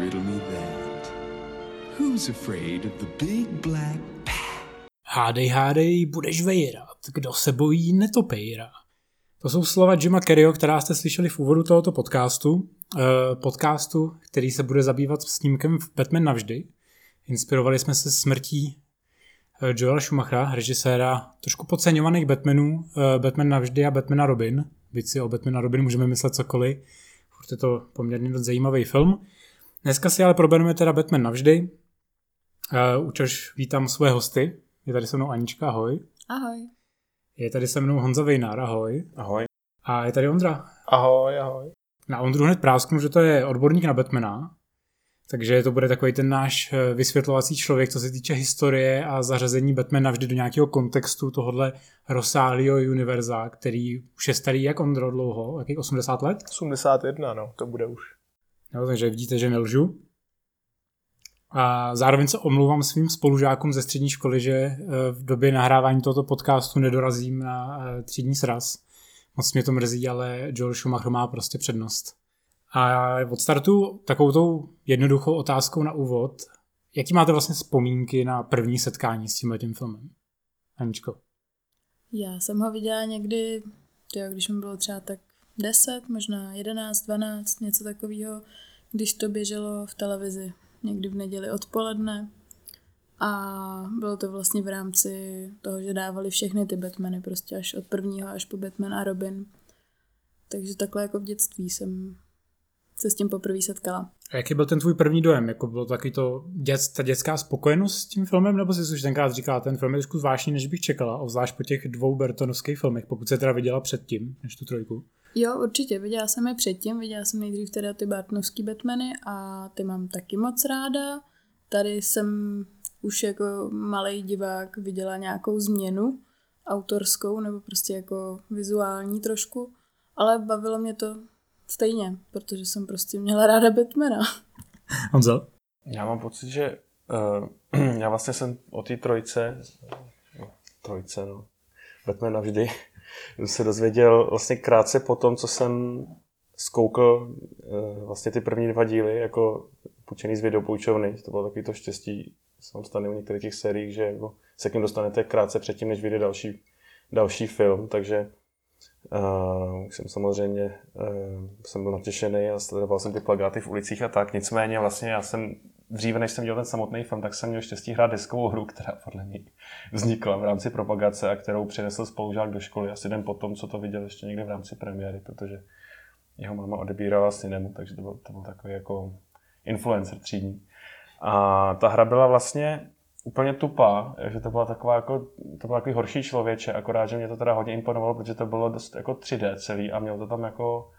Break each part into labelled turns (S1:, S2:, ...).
S1: riddle me that. Who's afraid of the big black
S2: Hádej, hádej, budeš vejrat, kdo se bojí netopejra. To jsou slova Jima Kerryho, která jste slyšeli v úvodu tohoto podcastu. Eh, podcastu, který se bude zabývat snímkem v Batman navždy. Inspirovali jsme se smrtí eh, Joela Schumachera, režiséra trošku podceňovaných Batmanů, eh, Batman navždy a Batman Robin. Byť si o Batman Robin můžeme myslet cokoliv. Furt je to poměrně dost zajímavý film. Dneska si ale probereme teda Batman navždy. Uh, učež vítám svoje hosty. Je tady se mnou Anička, ahoj.
S3: Ahoj.
S2: Je tady se mnou Honza Vejnár, ahoj.
S4: Ahoj.
S2: A je tady Ondra.
S4: Ahoj, ahoj.
S2: Na Ondru hned prásknu, že to je odborník na Batmana, takže to bude takový ten náš eh, vysvětlovací člověk, co se týče historie a zařazení Batmana vždy do nějakého kontextu tohohle rozsáhlého univerza, který už je starý jak Ondro dlouho, jakých 80 let?
S4: 81, no, to bude už.
S2: No, takže vidíte, že nelžu. A zároveň se omlouvám svým spolužákům ze střední školy, že eh, v době nahrávání tohoto podcastu nedorazím na eh, třídní sraz. Moc mě to mrzí, ale Joel Schumacher má prostě přednost. A od startu takovou tou jednoduchou otázkou na úvod. Jaký máte vlastně vzpomínky na první setkání s tímhle tím filmem? Aničko.
S3: Já jsem ho viděla někdy, tyjo, když mi bylo třeba tak 10, možná 11, 12, něco takového, když to běželo v televizi někdy v neděli odpoledne. A bylo to vlastně v rámci toho, že dávali všechny ty Batmany, prostě až od prvního až po Batman a Robin. Takže takhle jako v dětství jsem se s tím poprvé setkala.
S2: A jaký byl ten tvůj první dojem? Jako bylo to taky to dět, ta dětská spokojenost s tím filmem, nebo jsi už tenkrát říkala, ten film je trošku zvláštní, než bych čekala, obzvlášť po těch dvou Bertonovských filmech, pokud se teda viděla předtím, než tu trojku?
S3: Jo, určitě. Viděla jsem je předtím, viděla jsem nejdřív teda ty Bartnovský Batmany a ty mám taky moc ráda. Tady jsem už jako malý divák viděla nějakou změnu autorskou nebo prostě jako vizuální trošku, ale bavilo mě to stejně, protože jsem prostě měla ráda Batmana.
S2: Honzo?
S4: Já mám pocit, že uh, já vlastně jsem o té trojce, no, trojce, no, Batman navždy, se dozvěděl vlastně krátce po tom, co jsem zkoukl uh, vlastně ty první dva díly jako půjčený z videopůjčovny. To bylo takový to štěstí, se vám stane u některých těch sérií, že jako se k ním dostanete krátce předtím, než vyjde další, další film, takže Uh, jsem samozřejmě uh, jsem byl natěšený a sledoval jsem ty plagáty v ulicích a tak. Nicméně vlastně já jsem dříve, než jsem dělal ten samotný film, tak jsem měl štěstí hrát deskovou hru, která podle mě vznikla v rámci propagace a kterou přinesl spolužák do školy asi den potom, co to viděl ještě někde v rámci premiéry, protože jeho máma odebírala cinemu, takže to byl, to byl takový jako influencer třídní. A ta hra byla vlastně úplně tupá, že to byla taková jako, to byl takový horší člověče, akorát, že mě to teda hodně imponovalo, protože to bylo dost jako 3D celý a mělo to tam jako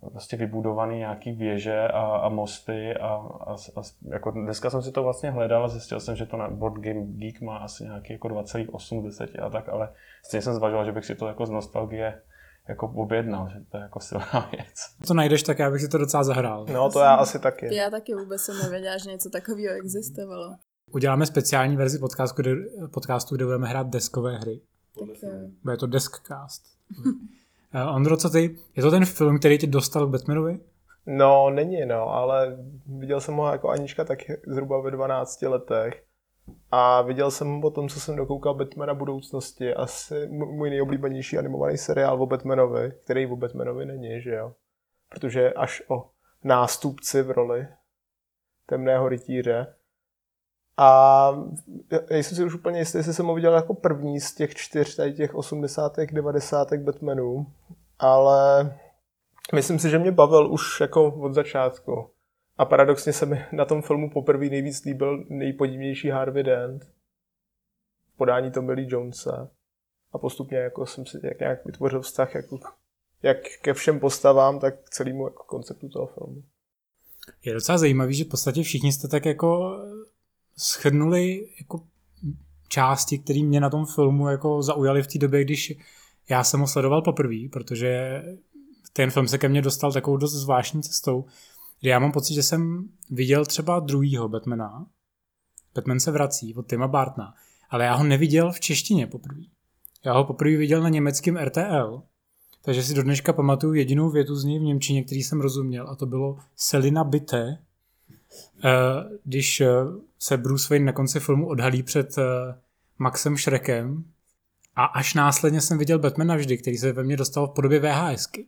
S4: prostě vybudovaný nějaký věže a, a mosty a, a, a, jako dneska jsem si to vlastně hledal a zjistil jsem, že to na Board Game Geek má asi nějaký jako 2,8 a tak, ale stejně jsem zvažoval, že bych si to jako z nostalgie jako objednal, že to je jako silná věc.
S2: To najdeš tak, já bych si to docela zahrál.
S4: No to já asi taky.
S3: Já taky vůbec jsem nevěděla, že něco takového existovalo.
S2: Uděláme speciální verzi podcastu, kde, podcastu, kde budeme hrát deskové hry.
S3: Tak,
S2: Bude to Deskcast. uh, Ondro, co ty? Je to ten film, který tě dostal k Batmanovi?
S5: No, není, no, ale viděl jsem ho jako Anička tak zhruba ve 12 letech. A viděl jsem ho potom, co jsem dokoukal Batmana budoucnosti, asi můj nejoblíbenější animovaný seriál o Batmanovi, který o Batmanovi není, že jo? Protože až o nástupci v roli temného rytíře. A já jsem si už úplně jistý, jestli jsem ho viděl jako první z těch čtyř, tady těch 80. 90. Batmanů, ale myslím si, že mě bavil už jako od začátku. A paradoxně se mi na tom filmu poprvé nejvíc líbil nejpodivnější Harvey Dent v podání Tommy Lee Jonesa. A postupně jako jsem si jak nějak vytvořil vztah jako, jak ke všem postavám, tak k celému jako konceptu toho filmu.
S2: Je docela zajímavý, že v podstatě všichni jste tak jako schrnuli jako části, které mě na tom filmu jako zaujaly v té době, když já jsem ho sledoval poprvé, protože ten film se ke mně dostal takovou dost zvláštní cestou, kdy já mám pocit, že jsem viděl třeba druhýho Batmana, Batman se vrací od Tima Bartna, ale já ho neviděl v češtině poprvé. Já ho poprvé viděl na německém RTL, takže si do dneška pamatuju jedinou větu z něj v Němčině, který jsem rozuměl, a to bylo Selina Bitte, když eh, se Bruce Wayne na konci filmu odhalí před eh, Maxem Shrekem a až následně jsem viděl Batman navždy, který se ve mně dostal v podobě VHSky.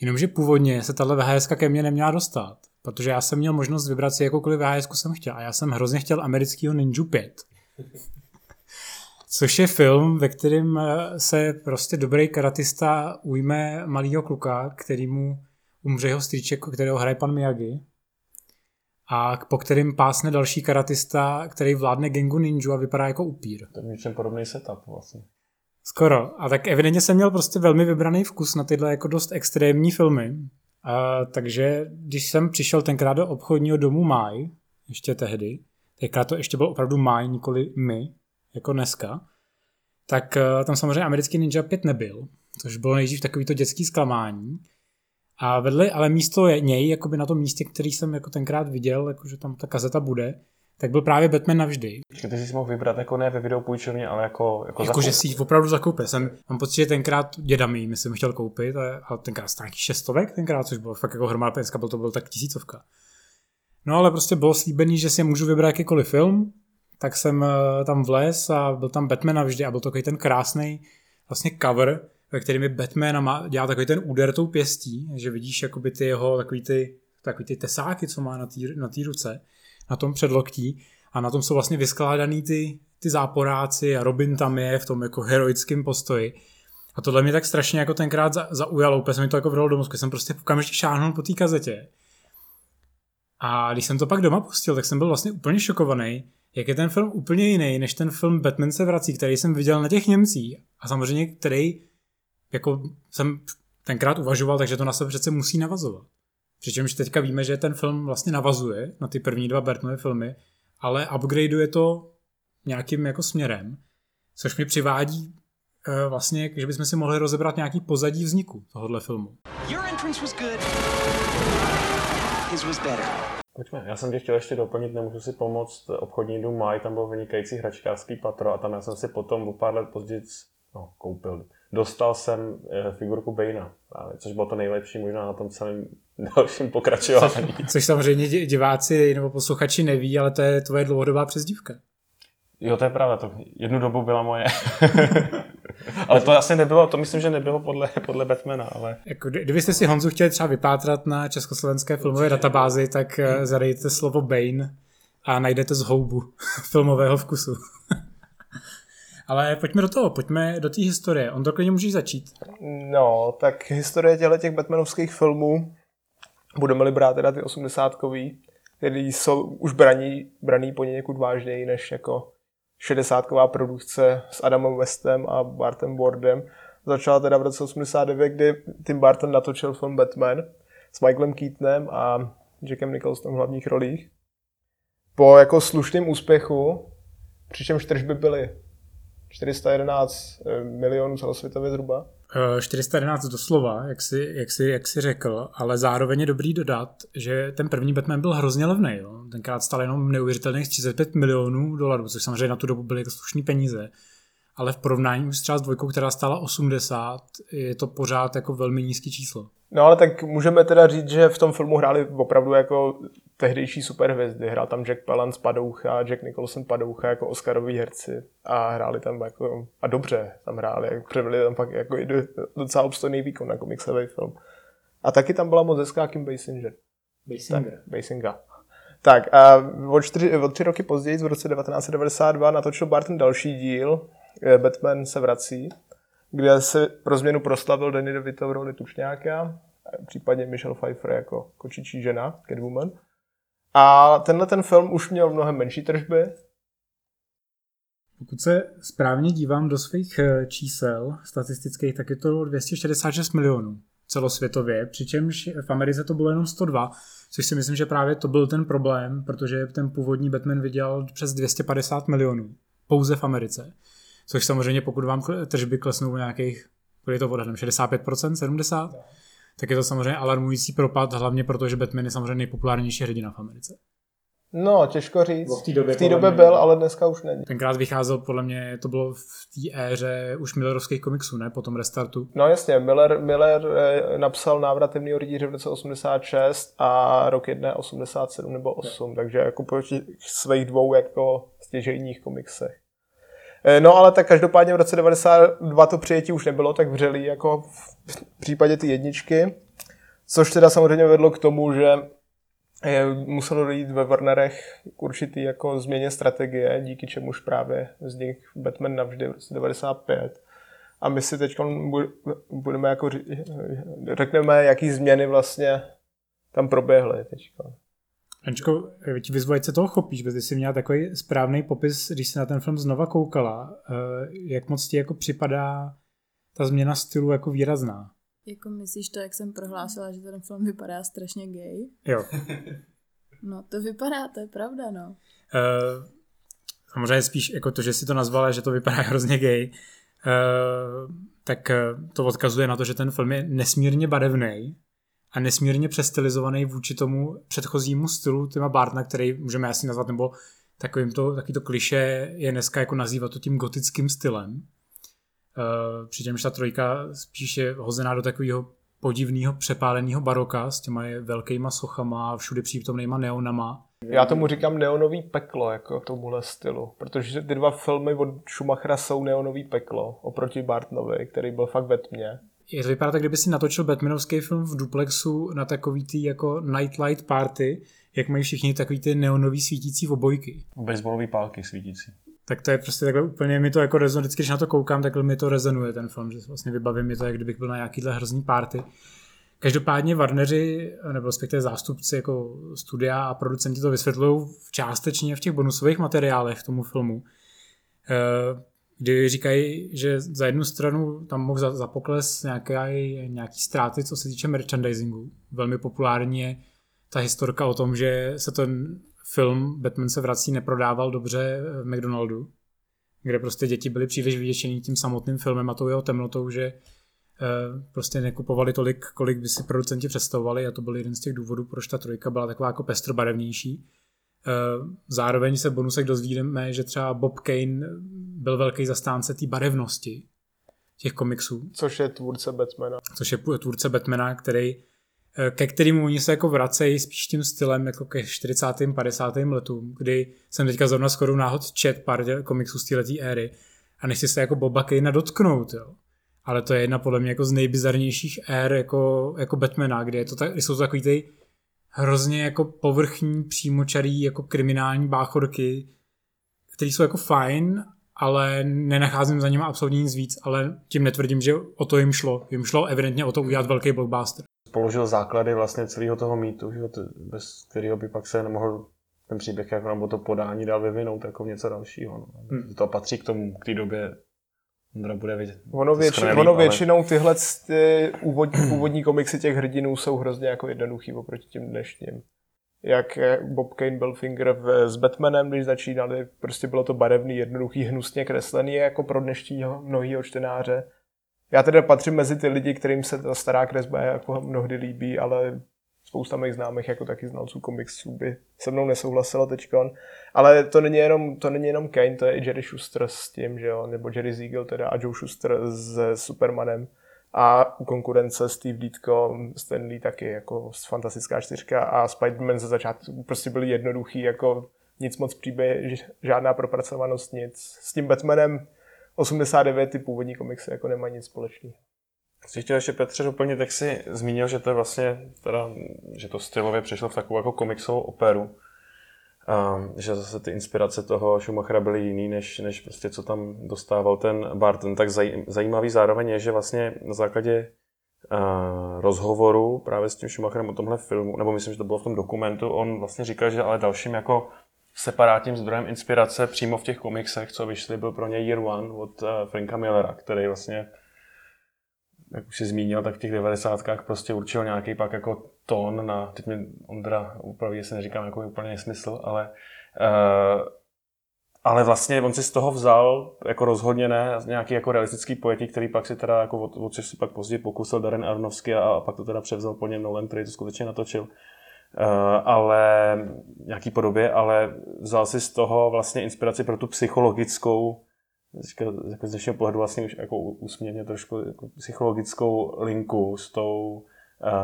S2: Jenomže původně se tahle VHS ke mně neměla dostat, protože já jsem měl možnost vybrat si jakoukoliv VHS jsem chtěl a já jsem hrozně chtěl amerického Ninja 5. Což je film, ve kterém se prostě dobrý karatista ujme malého kluka, který mu umře jeho strýček, kterého hraje pan Miyagi. A po kterým pásne další karatista, který vládne gengu ninju a vypadá jako upír.
S4: To je něčem podobný setup vlastně.
S2: Skoro. A tak evidentně jsem měl prostě velmi vybraný vkus na tyhle jako dost extrémní filmy. A, takže když jsem přišel tenkrát do obchodního domu Maj, ještě tehdy, tenkrát to ještě byl opravdu Maj, nikoli my, jako dneska, tak uh, tam samozřejmě americký Ninja 5 nebyl, což bylo nejdřív takovýto dětský zklamání. A vedle, ale místo něj, jakoby na tom místě, který jsem jako tenkrát viděl, jako že tam ta kazeta bude, tak byl právě Batman navždy.
S4: Ty jsi si mohl vybrat jako ne ve videopůjčovně, ale jako Jako,
S2: jako že si ji opravdu zakoupil. Jsem, mám pocit, že tenkrát děda mi myslím chtěl koupit, a tenkrát nějaký šestovek tenkrát, což bylo fakt jako hromada penězka, byl to byl tak tisícovka. No ale prostě bylo slíbený, že si můžu vybrat jakýkoliv film, tak jsem eh, tam vlez a byl tam Batman navždy a byl to takový ten krásný vlastně cover, ve kterém je Batman má, dělá takový ten úder tou pěstí, že vidíš jakoby ty jeho takový ty, takový ty tesáky, co má na té na ruce, na tom předloktí a na tom jsou vlastně vyskládaný ty, ty záporáci a Robin tam je v tom jako heroickém postoji. A tohle mě tak strašně jako tenkrát zaujalo, úplně se mi to jako vrhlo do mozku, jsem prostě okamžitě šáhnul po té kazetě. A když jsem to pak doma pustil, tak jsem byl vlastně úplně šokovaný, jak je ten film úplně jiný, než ten film Batman se vrací, který jsem viděl na těch Němcích. A samozřejmě, který jako jsem tenkrát uvažoval, takže to na sebe přece musí navazovat. Přičemž teďka víme, že ten film vlastně navazuje na ty první dva Bertmanovy filmy, ale upgradeuje to nějakým jako směrem, což mi přivádí uh, vlastně, že bychom si mohli rozebrat nějaký pozadí vzniku tohohle filmu. Your entrance was good.
S4: His was better. Pojďme, já jsem tě chtěl ještě doplnit, nemůžu si pomoct, obchodní dům Maj, tam byl vynikající hračkářský patro a tam já jsem si potom o pár let později no, koupil dostal jsem eh, figurku Bejna, což bylo to nejlepší možná na tom celém dalším pokračování.
S2: Což samozřejmě diváci nebo posluchači neví, ale to je tvoje dlouhodobá přezdívka.
S4: Jo, to je pravda, to jednu dobu byla moje. ale to asi nebylo, to myslím, že nebylo podle, podle Batmana, ale...
S2: Jako, kdybyste si Honzu chtěli třeba vypátrat na československé filmové databázi, tak eh, zadejte slovo Bane a najdete zhoubu filmového vkusu. Ale pojďme do toho, pojďme do té historie. On to klidně můžeš začít.
S5: No, tak historie těchto těch Batmanovských filmů, budeme-li brát teda ty osmdesátkový, který jsou už braní, braný poněkud vážněji než jako šedesátková produkce s Adamem Westem a Bartem Wardem. Začala teda v roce 89, kdy Tim Burton natočil film Batman s Michaelem Keatonem a Jackem Nicholsonem v hlavních rolích. Po jako slušném úspěchu, přičemž tržby byly 411 eh, milionů celosvětově zhruba.
S2: 411 eh, doslova, jak si, jak, si, jak si řekl, ale zároveň je dobrý dodat, že ten první Batman byl hrozně levný. Jo? Tenkrát stal jenom neuvěřitelných 35 milionů dolarů, což samozřejmě na tu dobu byly jako slušné peníze. Ale v porovnání už třeba s dvojkou, která stála 80, je to pořád jako velmi nízký číslo.
S5: No ale tak můžeme teda říct, že v tom filmu hráli opravdu jako tehdejší superhvězdy. Hrál tam Jack Palance Padoucha, Jack Nicholson Padoucha jako Oscaroví herci a hráli tam jako, a dobře tam hráli, jako přebyli tam pak jako i docela obstojný výkon na komiksový film. A taky tam byla moc hezká Kim Basinger.
S2: Basinger.
S5: Tak, Basinger. Tak a o, čtyři, o tři roky později, v roce 1992, natočil Barton další díl, eh, Batman se vrací, kde se pro změnu proslavil Danny DeVito v roli Tučňáka, případně Michelle Pfeiffer jako kočičí žena, Catwoman. A tenhle ten film už měl mnohem menší tržby.
S2: Pokud se správně dívám do svých eh, čísel statistických, tak je to 266 milionů celosvětově, přičemž v Americe to bylo jenom 102, což si myslím, že právě to byl ten problém, protože ten původní Batman vydělal přes 250 milionů pouze v Americe. Což samozřejmě, pokud vám tržby klesnou nějakých, je to odhadem, 65%, 70%, no tak je to samozřejmě alarmující propad, hlavně protože Batman je samozřejmě nejpopulárnější hrdina v Americe.
S5: No, těžko říct.
S2: Bo v té době
S5: v té době
S2: mě-
S5: byl, ale dneska už není.
S2: Tenkrát vycházel, podle mě, to bylo v té éře už Millerovských komiksů, ne? Po tom restartu.
S5: No jasně, Miller, Miller eh, napsal návrat temného rytíře v roce 86 a rok jedné 87 nebo 8, takže jako po těch svých dvou jako stěžejních komiksech. Eh, No ale tak každopádně v roce 92 to přijetí už nebylo tak vřelý jako v případě ty jedničky, což teda samozřejmě vedlo k tomu, že eh, muselo dojít ve Warnerech k určitý jako změně strategie, díky čemuž právě vznikl Batman navždy v roce 95. A my si teď budeme jako řekneme, jaký změny vlastně tam proběhly teď.
S2: Ančko, vyzvu, ať se toho chopíš, protože jsi měla takový správný popis, když jsi na ten film znova koukala, eh, jak moc ti jako připadá ta změna stylu jako výrazná.
S3: Jako myslíš to, jak jsem prohlásila, že ten film vypadá strašně gay?
S2: Jo.
S3: No to vypadá, to je pravda, no.
S2: Uh, samozřejmě spíš jako to, že si to nazvala, že to vypadá hrozně gay, uh, tak eh, to odkazuje na to, že ten film je nesmírně barevný a nesmírně přestylizovaný vůči tomu předchozímu stylu Tima Bartna, který můžeme asi nazvat, nebo takovým to, taky to kliše je dneska jako nazývat to tím gotickým stylem. Uh, přičemž ta trojka spíš je hozená do takového podivného přepáleného baroka s těma velkýma sochama a všude přítomnýma neonama.
S5: Já tomu říkám neonový peklo, jako tomuhle stylu, protože ty dva filmy od Schumachera jsou neonový peklo oproti Bartnovi, který byl fakt ve tmě.
S2: Je to vypadá tak, kdyby si natočil Batmanovský film v duplexu na takový ty jako nightlight party, jak mají všichni takový ty neonový svítící obojky.
S4: Baseballový pálky svítící.
S2: Tak to je prostě takhle úplně, mi to jako rezonuje, vždycky, když na to koukám, takhle mi to rezonuje ten film, že vlastně vybavím mi to, jak kdybych byl na nějakýhle hrozný party. Každopádně Warneri, nebo respektive zástupci jako studia a producenti to vysvětlují v částečně v těch bonusových materiálech k tomu filmu. Eh, Kdy říkají, že za jednu stranu tam mohl za, za pokles nějaké, nějaký ztráty, co se týče merchandisingu. Velmi populární je ta historka o tom, že se ten film Batman se vrací neprodával dobře v McDonaldu, kde prostě děti byly příliš vyděšený tím samotným filmem a tou jeho temnotou, že eh, prostě nekupovali tolik, kolik by si producenti představovali a to byl jeden z těch důvodů, proč ta trojka byla taková jako pestrobarevnější. Eh, Zároveň se v bonusech dozvídeme, že třeba Bob Kane byl velký zastánce té barevnosti těch komiksů,
S5: Což je tvůrce Batmana.
S2: což je tvůrce Batmana, který, eh, ke kterému oni se jako vracejí spíš tím stylem jako ke 40. 50. letům, kdy jsem teďka zrovna skoro náhod čet pár komiksů z této éry a nechci se jako Boba Kanea dotknout, jo. Ale to je jedna podle mě jako z nejbizarnějších ér jako, jako Batmana, kde je to tak, jsou to takový ty hrozně jako povrchní, přímočarý, jako kriminální báchorky, které jsou jako fajn, ale nenacházím za nimi absolutně nic víc, ale tím netvrdím, že o to jim šlo. Jim šlo evidentně o to udělat velký blockbuster.
S4: Položil základy vlastně celého toho mýtu, že jo, to- bez kterého by pak se nemohl ten příběh jako, nebo to podání dál vyvinout jako něco dalšího. No.
S2: Hmm.
S4: To patří k tomu, k té době Ondra bude vidět.
S5: Ono, větši,
S4: skoro
S5: ono
S4: ale-
S5: většinou tyhle ty úvodní, původní komiksy těch hrdinů jsou hrozně jako jednoduchý oproti těm dnešním. Jak eh, Bob Kane byl Finger v, s Batmanem, když začínali, prostě bylo to barevný, jednoduchý, hnusně kreslený jako pro dnešního mnohýho čtenáře. Já teda patřím mezi ty lidi, kterým se ta stará kresba jako mnohdy líbí, ale spousta mých známých jako taky znalců komiksů by se mnou nesouhlasilo teďkon. Ale to není jenom, to není jenom Kane, to je i Jerry Schuster s tím, že jo, nebo Jerry Siegel teda a Joe Schuster s Supermanem. A u konkurence Steve Ditko, Stan Lee taky jako fantastická čtyřka a Spider-Man ze začátku prostě byli jednoduchý, jako nic moc příběh, žádná propracovanost, nic. S tím Batmanem 89 ty původní komiksy jako nemají nic společného.
S4: Chci chtěl ještě Petře doplnit, jak jsi zmínil, že to je vlastně, teda, že to stylově přešlo v takovou jako komiksovou operu. Um, že zase ty inspirace toho Schumachera byly jiný, než, než prostě co tam dostával ten Barton. Tak zaj, zajímavý zároveň je, že vlastně na základě uh, rozhovoru právě s tím Schumacherem o tomhle filmu, nebo myslím, že to bylo v tom dokumentu, on vlastně říkal, že ale dalším jako separátním zdrojem inspirace přímo v těch komiksech, co vyšly, byl pro něj Year One od uh, Franka Millera, který vlastně jak už jsi zmínil, tak v těch devadesátkách prostě určil nějaký pak jako tón na, teď mi Ondra upraví, jestli neříkám jako úplně nesmysl, ale uh, ale vlastně on si z toho vzal jako rozhodně ne nějaký jako realistický pojetí, který pak si teda jako od, od si pak později pokusil Darren Aronofsky a, a pak to teda převzal po něm Nolan, který to skutečně natočil. ale nějaký podobě, ale vzal si z toho vlastně inspiraci pro tu psychologickou jako z dnešního pohledu vlastně už jako úsměvně trošku jako psychologickou linku s tou uh,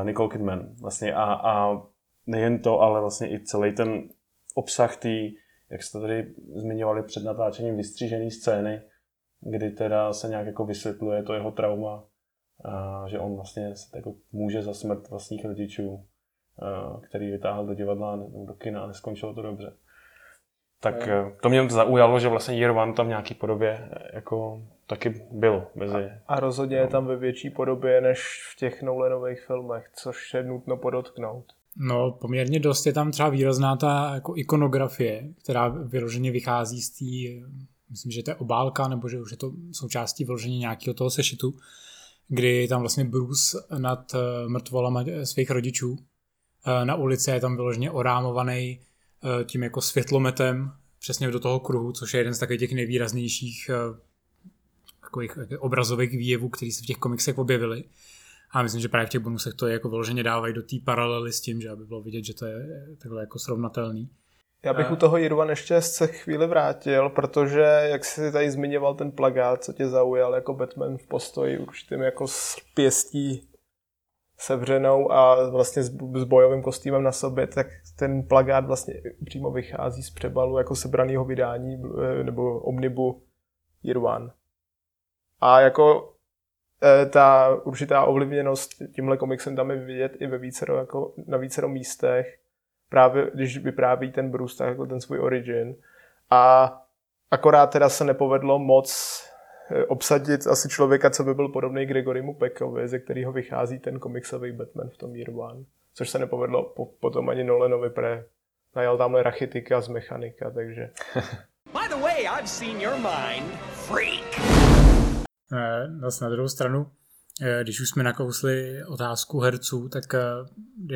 S4: Nicole Kidman. Vlastně a, a nejen to, ale vlastně i celý ten obsah té, jak jste tady zmiňovali před natáčením, vystřížené scény, kdy teda se nějak jako vysvětluje to jeho trauma, a že on vlastně se jako může za smrt vlastních rodičů, a, který vytáhl do divadla nebo do kina a neskončilo to dobře. Tak no. to mě zaujalo, že vlastně Year One tam v nějaký podobě jako taky bylo. Mezi... A,
S5: a rozhodně je tam ve větší podobě než v těch Nolanových filmech, což je nutno podotknout.
S2: No, poměrně dost je tam třeba výrazná ta jako ikonografie, která vyloženě vychází z té, myslím, že to je obálka, nebo že už je to součástí vyloženě nějakého toho sešitu, kdy tam vlastně Bruce nad eh, mrtvolama svých rodičů eh, na ulici je tam vyloženě orámovaný eh, tím jako světlometem přesně do toho kruhu, což je jeden z takových těch nejvýraznějších takových obrazových výjevů, které se v těch komiksech objevily. A myslím, že právě v těch bonusech to je jako vyloženě dávají do té paralely s tím, že aby bylo vidět, že to je takhle jako srovnatelný.
S5: Já bych u toho Jirvan ještě se chvíli vrátil, protože jak jsi tady zmiňoval ten plagát, co tě zaujal jako Batman v postoji určitým jako s pěstí sevřenou a vlastně s, bojovým kostýmem na sobě, tak ten plagát vlastně přímo vychází z přebalu jako sebraného vydání eh, nebo omnibu Jirvan. A jako e, ta určitá ovlivněnost tímhle komiksem tam je vidět i ve vícero, jako na vícero místech, právě když vypráví ten Bruce, tak jako ten svůj origin. A akorát teda se nepovedlo moc obsadit asi člověka, co by byl podobný Gregorymu Peckovi, ze kterého vychází ten komiksový Batman v tom Year One. Což se nepovedlo po, potom ani Nolanovi, pre najal tamhle rachitika z mechanika, takže... By the way, I've seen your mind,
S2: freak! Zase na druhou stranu, eh, když už jsme nakousli otázku herců, tak eh,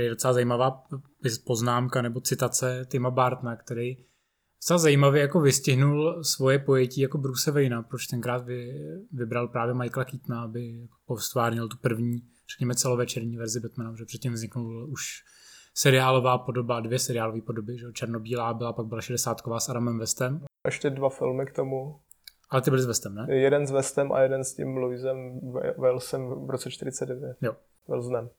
S2: je docela zajímavá poznámka nebo citace Tima Bartna, který docela zajímavě jako vystihnul svoje pojetí jako Bruce Wayne, proč tenkrát vy, vybral právě Michaela Keatona, aby jako postvárnil tu první, řekněme celovečerní verzi Batmana, že předtím vzniknul už seriálová podoba, dvě seriálové podoby, že černobílá byla, pak byla 60 s Adamem Westem.
S5: Ještě dva filmy k tomu.
S2: Ale ty byly s Westem, ne?
S5: Jeden s Westem a jeden s tím Louisem Wellsem v roce 49.
S2: Jo.
S5: Wellsnem.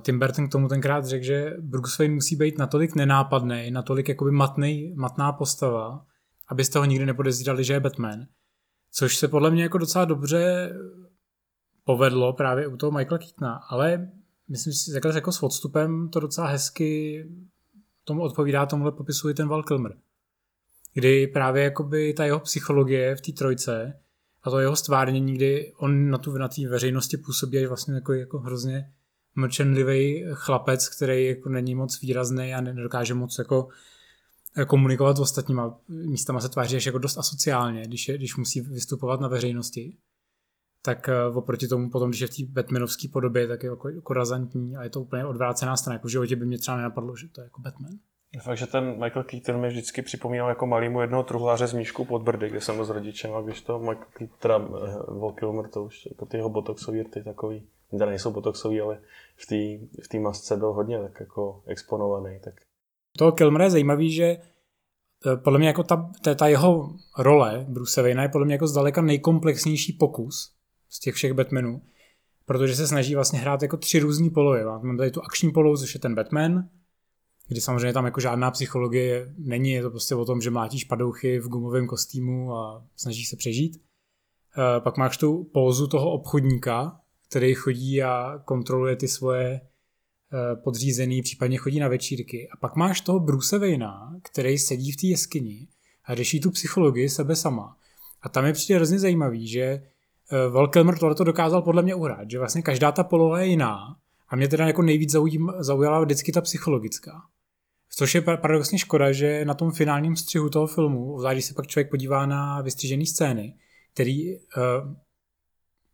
S2: Tim Burton k tomu tenkrát řekl, že Bruce Wayne musí být natolik nenápadný, natolik jakoby matnej, matná postava, abyste ho nikdy nepodezírali, že je Batman. Což se podle mě jako docela dobře povedlo právě u toho Michaela Keatona, ale myslím si, že jako s odstupem to docela hezky tomu odpovídá tomuhle popisu i ten Val Kilmer kdy právě jakoby ta jeho psychologie v té trojce a to jeho stvárnění, kdy on na tu na té veřejnosti působí vlastně jako, jako hrozně mlčenlivý chlapec, který jako není moc výrazný a nedokáže moc jako komunikovat s ostatníma. Místama se tváří až jako dost asociálně, když, je, když musí vystupovat na veřejnosti. Tak uh, oproti tomu potom, když je v té Batmanovské podobě, tak je jako, jako razantní a je to úplně odvrácená strana. Jako v životě by mě třeba nenapadlo, že to je jako Batman.
S4: Fakt, že ten Michael Keaton mi vždycky připomínal jako malýmu jednoho truhláře z míšku pod brdy, kde jsem byl s rodičem a když to Michael Keaton, teda eh, Val Kilmer, to už jako ty jeho botoxový rty takový, teda nejsou botoxový, ale v té v tý masce byl hodně tak jako exponovaný. Tak.
S2: To Kilmer je zajímavý, že eh, podle mě jako ta, ta, ta jeho role Bruce Wayne je podle mě jako zdaleka nejkomplexnější pokus z těch všech Batmanů, protože se snaží vlastně hrát jako tři různé polovy. Máme tady tu akční polohu, což je ten Batman, kdy samozřejmě tam jako žádná psychologie není, je to prostě o tom, že mlátíš padouchy v gumovém kostýmu a snažíš se přežít. E, pak máš tu pózu toho obchodníka, který chodí a kontroluje ty svoje e, podřízený, případně chodí na večírky. A pak máš toho Bruce Wayna, který sedí v té jeskyni a řeší tu psychologii sebe sama. A tam je přijde hrozně zajímavý, že e, Val Kilmer tohle dokázal podle mě uhrát, že vlastně každá ta poloha je jiná. A mě teda jako nejvíc zaujala vždycky ta psychologická. Což je paradoxně škoda, že na tom finálním střihu toho filmu, zvlášť když se pak člověk podívá na vystřížené scény, který uh,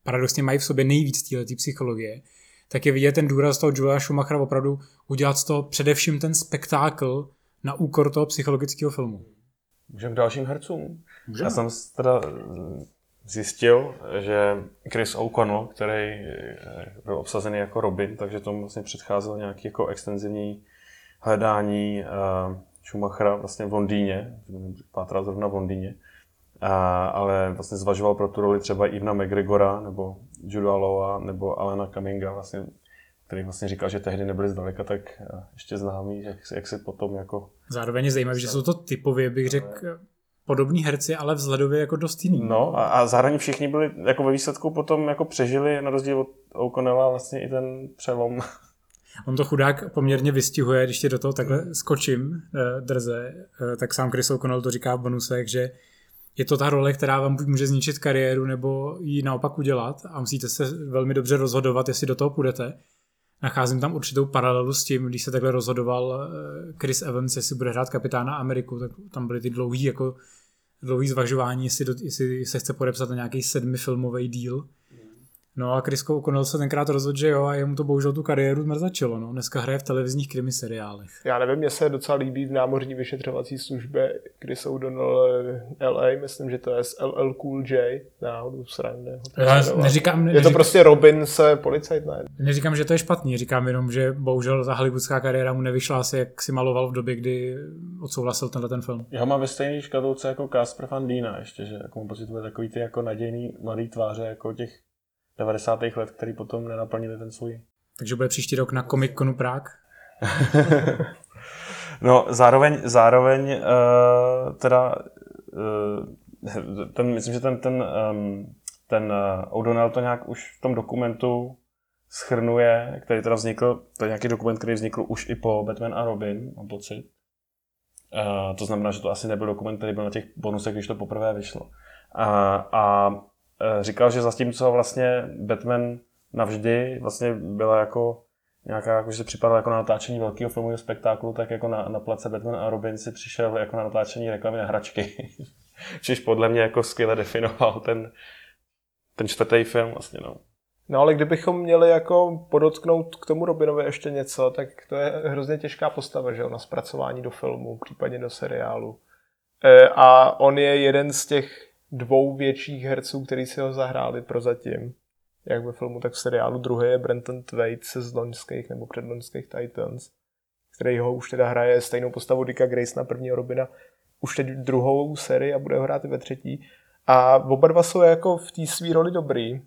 S2: paradoxně mají v sobě nejvíc této psychologie, tak je vidět ten důraz toho Julia Schumachera opravdu udělat z toho především ten spektákl na úkor toho psychologického filmu.
S4: Můžeme k dalším hercům. Můžeme. Já jsem teda zjistil, že Chris O'Connell, který eh, byl obsazený jako Robin, takže tomu vlastně předcházel nějaký jako extenzivní hledání uh, Schumachera vlastně v Londýně, pátral zrovna v Londýně, uh, ale vlastně zvažoval pro tu roli třeba Ivna McGregora, nebo Juda Lawa, nebo Alena Cumminga, vlastně, který vlastně říkal, že tehdy nebyli zdaleka tak uh, ještě známí, jak, jak se potom jako...
S2: Zároveň je zajímavé, že jsou to typově, bych řekl, podobní herci, ale vzhledově jako dost jiný.
S4: No a, a zároveň všichni byli jako ve výsledku potom jako přežili na rozdíl od O'Connella vlastně i ten přelom.
S2: On to chudák poměrně vystihuje, když ti do toho takhle skočím eh, drze, eh, tak sám Chris O'Connell to říká v bonusech, že je to ta role, která vám může zničit kariéru, nebo ji naopak udělat a musíte se velmi dobře rozhodovat, jestli do toho půjdete. Nacházím tam určitou paralelu s tím, když se takhle rozhodoval eh, Chris Evans, jestli bude hrát kapitána Ameriku, tak tam byly ty dlouhý, jako dlouhý zvažování, jestli, do, jestli se chce podepsat na nějaký sedmifilmový díl. No a Chris O'Connell se tenkrát rozhodl, že jo, a jemu to bohužel tu kariéru zmrzačilo. No. Dneska hraje v televizních krimiseriálech.
S5: Já nevím, mně se docela líbí v námořní vyšetřovací službě, kdy jsou Donald LA, myslím, že to je s LL Cool J, náhodou srande.
S2: Já neříkám,
S5: je
S2: neříkám,
S5: to prostě Robin se policajt, ne?
S2: Neříkám, že to je špatný, říkám jenom, že bohužel ta hollywoodská kariéra mu nevyšla asi, jak si maloval v době, kdy odsouhlasil tenhle ten film.
S4: Já mám ve stejné škatulce jako Casper Van Dina ještě, že jako mám pocit, takový ty jako nadějný mladý tváře, jako těch 90. let, který potom nenaplnili ten svůj.
S2: Takže bude příští rok na Comic Conu Prague?
S4: no, zároveň, zároveň uh, teda uh, ten, myslím, že ten, ten, um, ten uh, O'Donnell to nějak už v tom dokumentu schrnuje, který teda vznikl, to je nějaký dokument, který vznikl už i po Batman a Robin, mám pocit. Uh, to znamená, že to asi nebyl dokument, který byl na těch bonusech, když to poprvé vyšlo. Uh, a říkal, že zatímco vlastně Batman navždy vlastně byla jako nějaká, jako, že se připadala jako na natáčení velkého filmového spektáklu, tak jako na, na place Batman a Robin si přišel jako na natáčení reklamy na hračky. Čiž podle mě jako skvěle definoval ten, ten čtvrtý film vlastně, no.
S5: No ale kdybychom měli jako podotknout k tomu Robinovi ještě něco, tak to je hrozně těžká postava, že jo, na zpracování do filmu, případně do seriálu. E, a on je jeden z těch dvou větších herců, který si ho zahráli prozatím. Jak ve filmu, tak v seriálu. Druhý je Brenton Tveit se z loňských nebo předloňských Titans, který ho už teda hraje stejnou postavu Dicka Grace na prvního Robina už teď druhou sérii a bude ho hrát i ve třetí. A oba dva jsou jako v té své roli dobrý,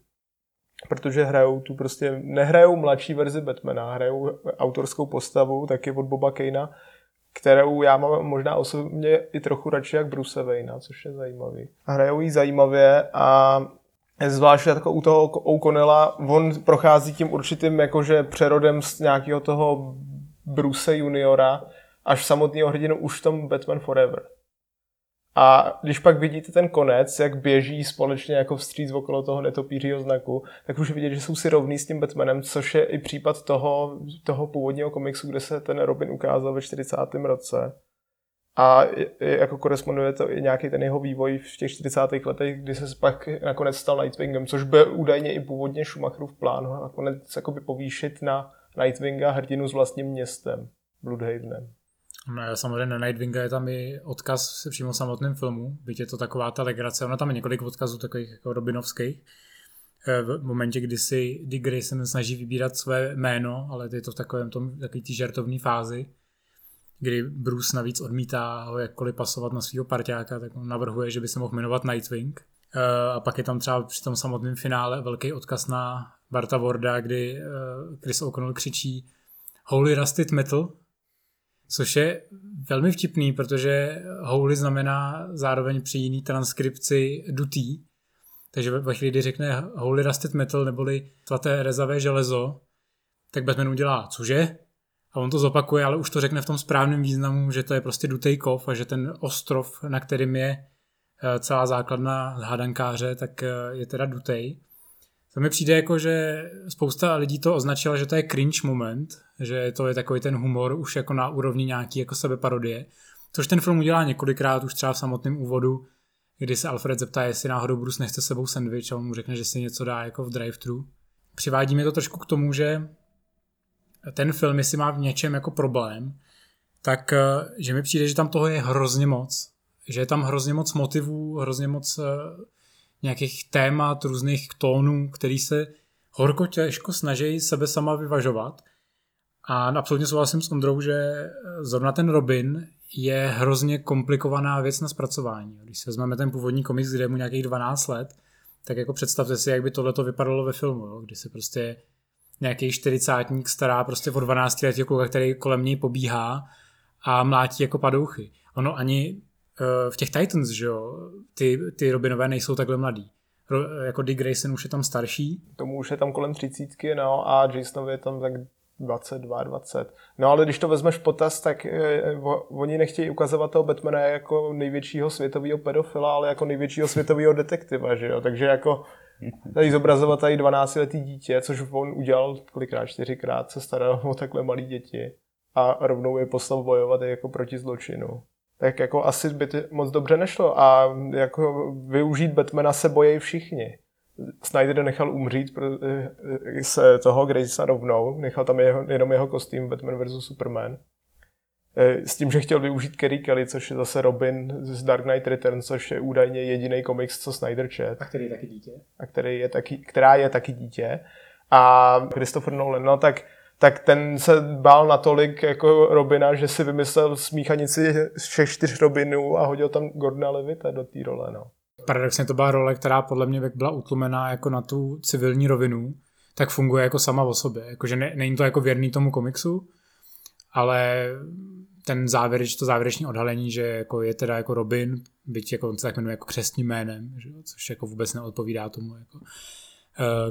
S5: protože hrajou tu prostě, nehrajou mladší verzi Batmana, hrajou autorskou postavu, taky od Boba Kejna, kterou já mám možná osobně i trochu radši jak Bruce Wayne, což je zajímavý. Hrajou jí zajímavě a zvláště jako u toho O'Connella, on prochází tím určitým jakože přerodem z nějakého toho Bruce juniora až samotného hrdinu už v tom Batman Forever. A když pak vidíte ten konec, jak běží společně jako vstříc okolo toho netopířího znaku, tak už vidět, že jsou si rovní s tím Batmanem, což je i případ toho, toho původního komiksu, kde se ten Robin ukázal ve 40. roce. A jako koresponduje to i nějaký ten jeho vývoj v těch 40. letech, kdy se pak nakonec stal Nightwingem, což byl údajně i původně Schumacherův plán nakonec jakoby povýšit na Nightwinga hrdinu s vlastním městem, Bloodhavenem.
S2: No, samozřejmě na Nightwinga je tam i odkaz přímo samotném filmu, byť je to taková ta legrace, ona tam je několik odkazů takových jako robinovských. Eh, v momentě, kdy si Dick Grayson snaží vybírat své jméno, ale je to v takovém tom, takový té žertovní fázi, kdy Bruce navíc odmítá ho jakkoliv pasovat na svého parťáka, tak on navrhuje, že by se mohl jmenovat Nightwing. Eh, a pak je tam třeba při tom samotném finále velký odkaz na Barta Warda, kdy eh, Chris O'Connell křičí Holy Rusted Metal, Což je velmi vtipný, protože holy znamená zároveň při jiný transkripci dutý. Takže ve chvíli, kdy řekne holy rusted metal neboli svaté rezavé železo, tak Batman udělá cože? A on to zopakuje, ale už to řekne v tom správném významu, že to je prostě dutej kov a že ten ostrov, na kterým je eh, celá základna hádankáře, tak eh, je teda dutej. To mi přijde jako, že spousta lidí to označila, že to je cringe moment, že to je takový ten humor už jako na úrovni nějaký jako sebeparodie, což ten film udělá několikrát už třeba v samotném úvodu, kdy se Alfred zeptá, jestli náhodou Bruce nechce sebou sandwich a on mu řekne, že si něco dá jako v drive-thru. Přivádí mi to trošku k tomu, že ten film, jestli má v něčem jako problém, tak eh, že mi přijde, že tam toho je hrozně moc. Že je tam hrozně moc motivů, hrozně moc eh, nějakých témat, různých tónů, který se horko těžko snaží sebe sama vyvažovat. A absolutně souhlasím s Ondrou, že zrovna ten Robin je hrozně komplikovaná věc na zpracování. Když se vezmeme ten původní komiks, kde je mu nějakých 12 let, tak jako představte si, jak by tohle vypadalo ve filmu, jo? kdy se prostě nějaký čtyřicátník stará prostě o 12 letého kluka, který kolem něj pobíhá a mlátí jako padouchy. Ono ani v těch Titans, že jo, ty, ty Robinové nejsou takhle mladí. Ro, jako Dick Grayson už je tam starší.
S5: Tomu už je tam kolem třicítky, no, a Jasonovi je tam tak 22, 20. No ale když to vezmeš potaz, tak eh, oni nechtějí ukazovat toho Batmana jako největšího světového pedofila, ale jako největšího světového detektiva, že jo? Takže jako tady zobrazovat tady 12-letý dítě, což on udělal kolikrát, čtyřikrát, se staral o takhle malé děti a rovnou je poslal bojovat jako proti zločinu. Tak jako asi by to moc dobře nešlo a jako využít Batmana se bojí všichni. Snyder nechal umřít z toho Gracea rovnou, nechal tam jeho, jenom jeho kostým Batman vs. Superman. E, s tím, že chtěl využít Kerry Kelly, což je zase Robin z Dark Knight Returns, což je údajně jediný komiks, co Snyder čet.
S2: A který je taky dítě.
S5: A který je taky, která je taky dítě. A Christopher Nolan, no tak tak ten se bál natolik jako Robina, že si vymyslel smíchanici všech čtyř Robinů a hodil tam Gordona Levita do té role. No.
S2: Paradoxně to byla role, která podle mě byla utlumená jako na tu civilní rovinu, tak funguje jako sama o sobě. Jakože ne, není to jako věrný tomu komiksu, ale ten závěreč, to závěrečné odhalení, že jako je teda jako Robin, byť jako on se tak jmenuje jako křestním jménem, že, což jako vůbec neodpovídá tomu jako uh,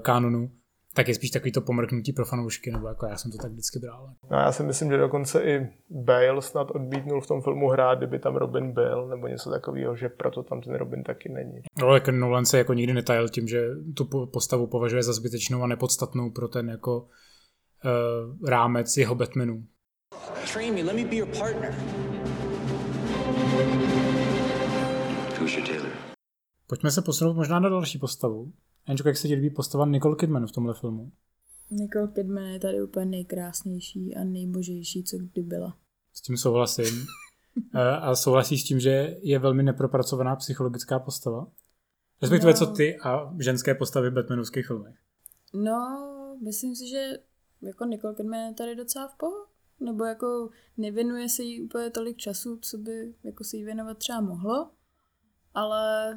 S2: kanonu, tak je spíš takový to pomrknutí pro fanoušky, nebo jako já jsem to tak vždycky bral.
S5: No já si myslím, že dokonce i Bale snad odmítnul v tom filmu hrát, kdyby tam Robin byl, nebo něco takového, že proto tam ten Robin taky není.
S2: No, ale Nolan se jako nikdy netajil tím, že tu postavu považuje za zbytečnou a nepodstatnou pro ten jako uh, rámec jeho Batmanů. Train me, let me be your partner. Who's your Taylor? Pojďme se posunout možná na další postavu. Ančko, jak se ti líbí postava Nicole Kidman v tomhle filmu?
S3: Nicole Kidman je tady úplně nejkrásnější a nejbožejší, co kdy byla.
S2: S tím souhlasím. a souhlasí s tím, že je velmi nepropracovaná psychologická postava? Respektive no, co ty a ženské postavy v Batmanovských filmech?
S3: No, myslím si, že jako Nicole Kidman je tady docela v pohodě. Nebo jako nevěnuje se jí úplně tolik času, co by jako se jí věnovat třeba mohlo. Ale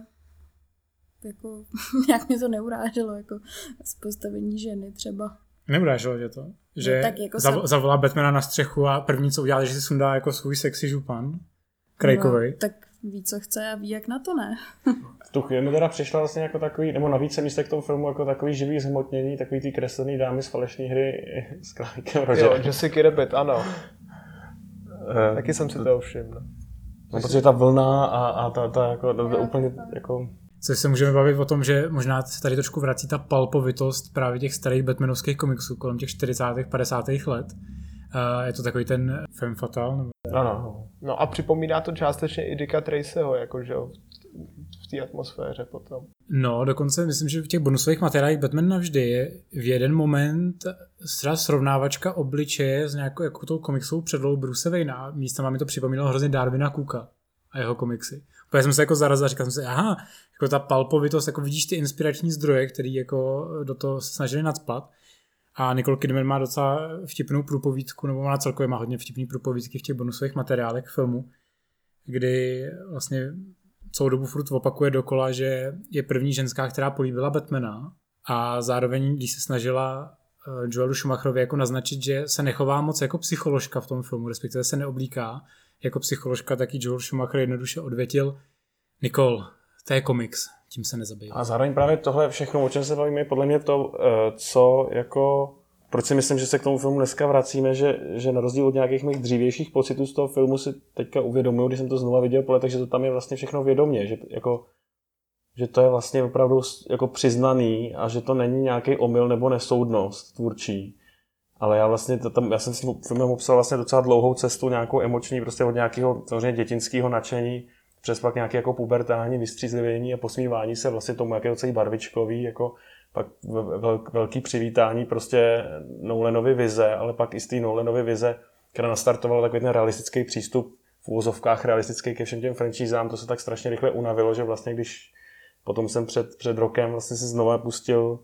S3: jako nějak mě to neuráželo, jako z postavení ženy třeba.
S2: Neuráželo tě to? Že no, tak jako zav- jsem... zavolá Batmana na střechu a první, co udělá, že si sundá jako svůj sexy župan. Krejkovej.
S3: No, tak ví, co chce a ví, jak na to ne.
S4: v tu chvíli mi teda přišla vlastně jako takový, nebo navíc se místek k tomu filmu jako takový živý zhmotnění, takový ty kreslený dámy z falešní hry s králíkem
S5: Roger. Jo, Jessica Rabbit, ano. Uh, Taky jsem si to všiml.
S4: No, protože ta vlna a, a ta, ta jako, ta, ta úplně jako
S2: Což se můžeme bavit o tom, že možná se tady trošku vrací ta palpovitost právě těch starých Batmanovských komiksů kolem těch 40. 50. let. Uh, je to takový ten femme fatal? Nebo...
S5: Ano. No a připomíná to částečně i Dicka Tracyho, jakože v té atmosféře potom.
S2: No, dokonce myslím, že v těch bonusových materiálech Batman navždy je v jeden moment třeba srovnávačka obličeje s nějakou jako tou komiksovou předlohou Bruce Wayne. Místa mi to připomínalo hrozně Darwina Cooka a jeho komiksy. Úplně jsem se jako zarazil a říkal jsem si, aha, jako ta palpovitost, jako vidíš ty inspirační zdroje, který jako do toho se snažili nadspat. A Nicole Kidman má docela vtipnou průpovídku, nebo má celkově má hodně vtipný průpovídky v těch bonusových materiálech filmu, kdy vlastně celou dobu furt opakuje dokola, že je první ženská, která políbila Batmana a zároveň, když se snažila eh, Joelu Schumacherovi jako naznačit, že se nechová moc jako psycholožka v tom filmu, respektive se neoblíká jako psycholožka, taky Joel Schumacher jednoduše odvětil, Nicole, to je komiks, tím se nezabývá.
S4: A zároveň právě tohle všechno, o čem se bavíme, je podle mě to, eh, co jako proč si myslím, že se k tomu filmu dneska vracíme, že, že na rozdíl od nějakých mých dřívějších pocitů z toho filmu si teďka uvědomuju, když jsem to znova viděl po letech, že to tam je vlastně všechno vědomě, že, jako, že to je vlastně opravdu jako přiznaný a že to není nějaký omyl nebo nesoudnost tvůrčí. Ale já vlastně tam, já jsem s tím filmem obsal vlastně docela dlouhou cestu, nějakou emoční, prostě od nějakého samozřejmě dětinského nadšení, přes pak nějaké jako pubertální vystřízlivění a posmívání se vlastně tomu, jak je celý barvičkový, jako pak velký přivítání prostě Nolanovy vize, ale pak i z té Nolanovy vize, která nastartovala takový ten realistický přístup v úvozovkách realistický ke všem těm franchízám, to se tak strašně rychle unavilo, že vlastně když potom jsem před, před rokem vlastně si znova pustil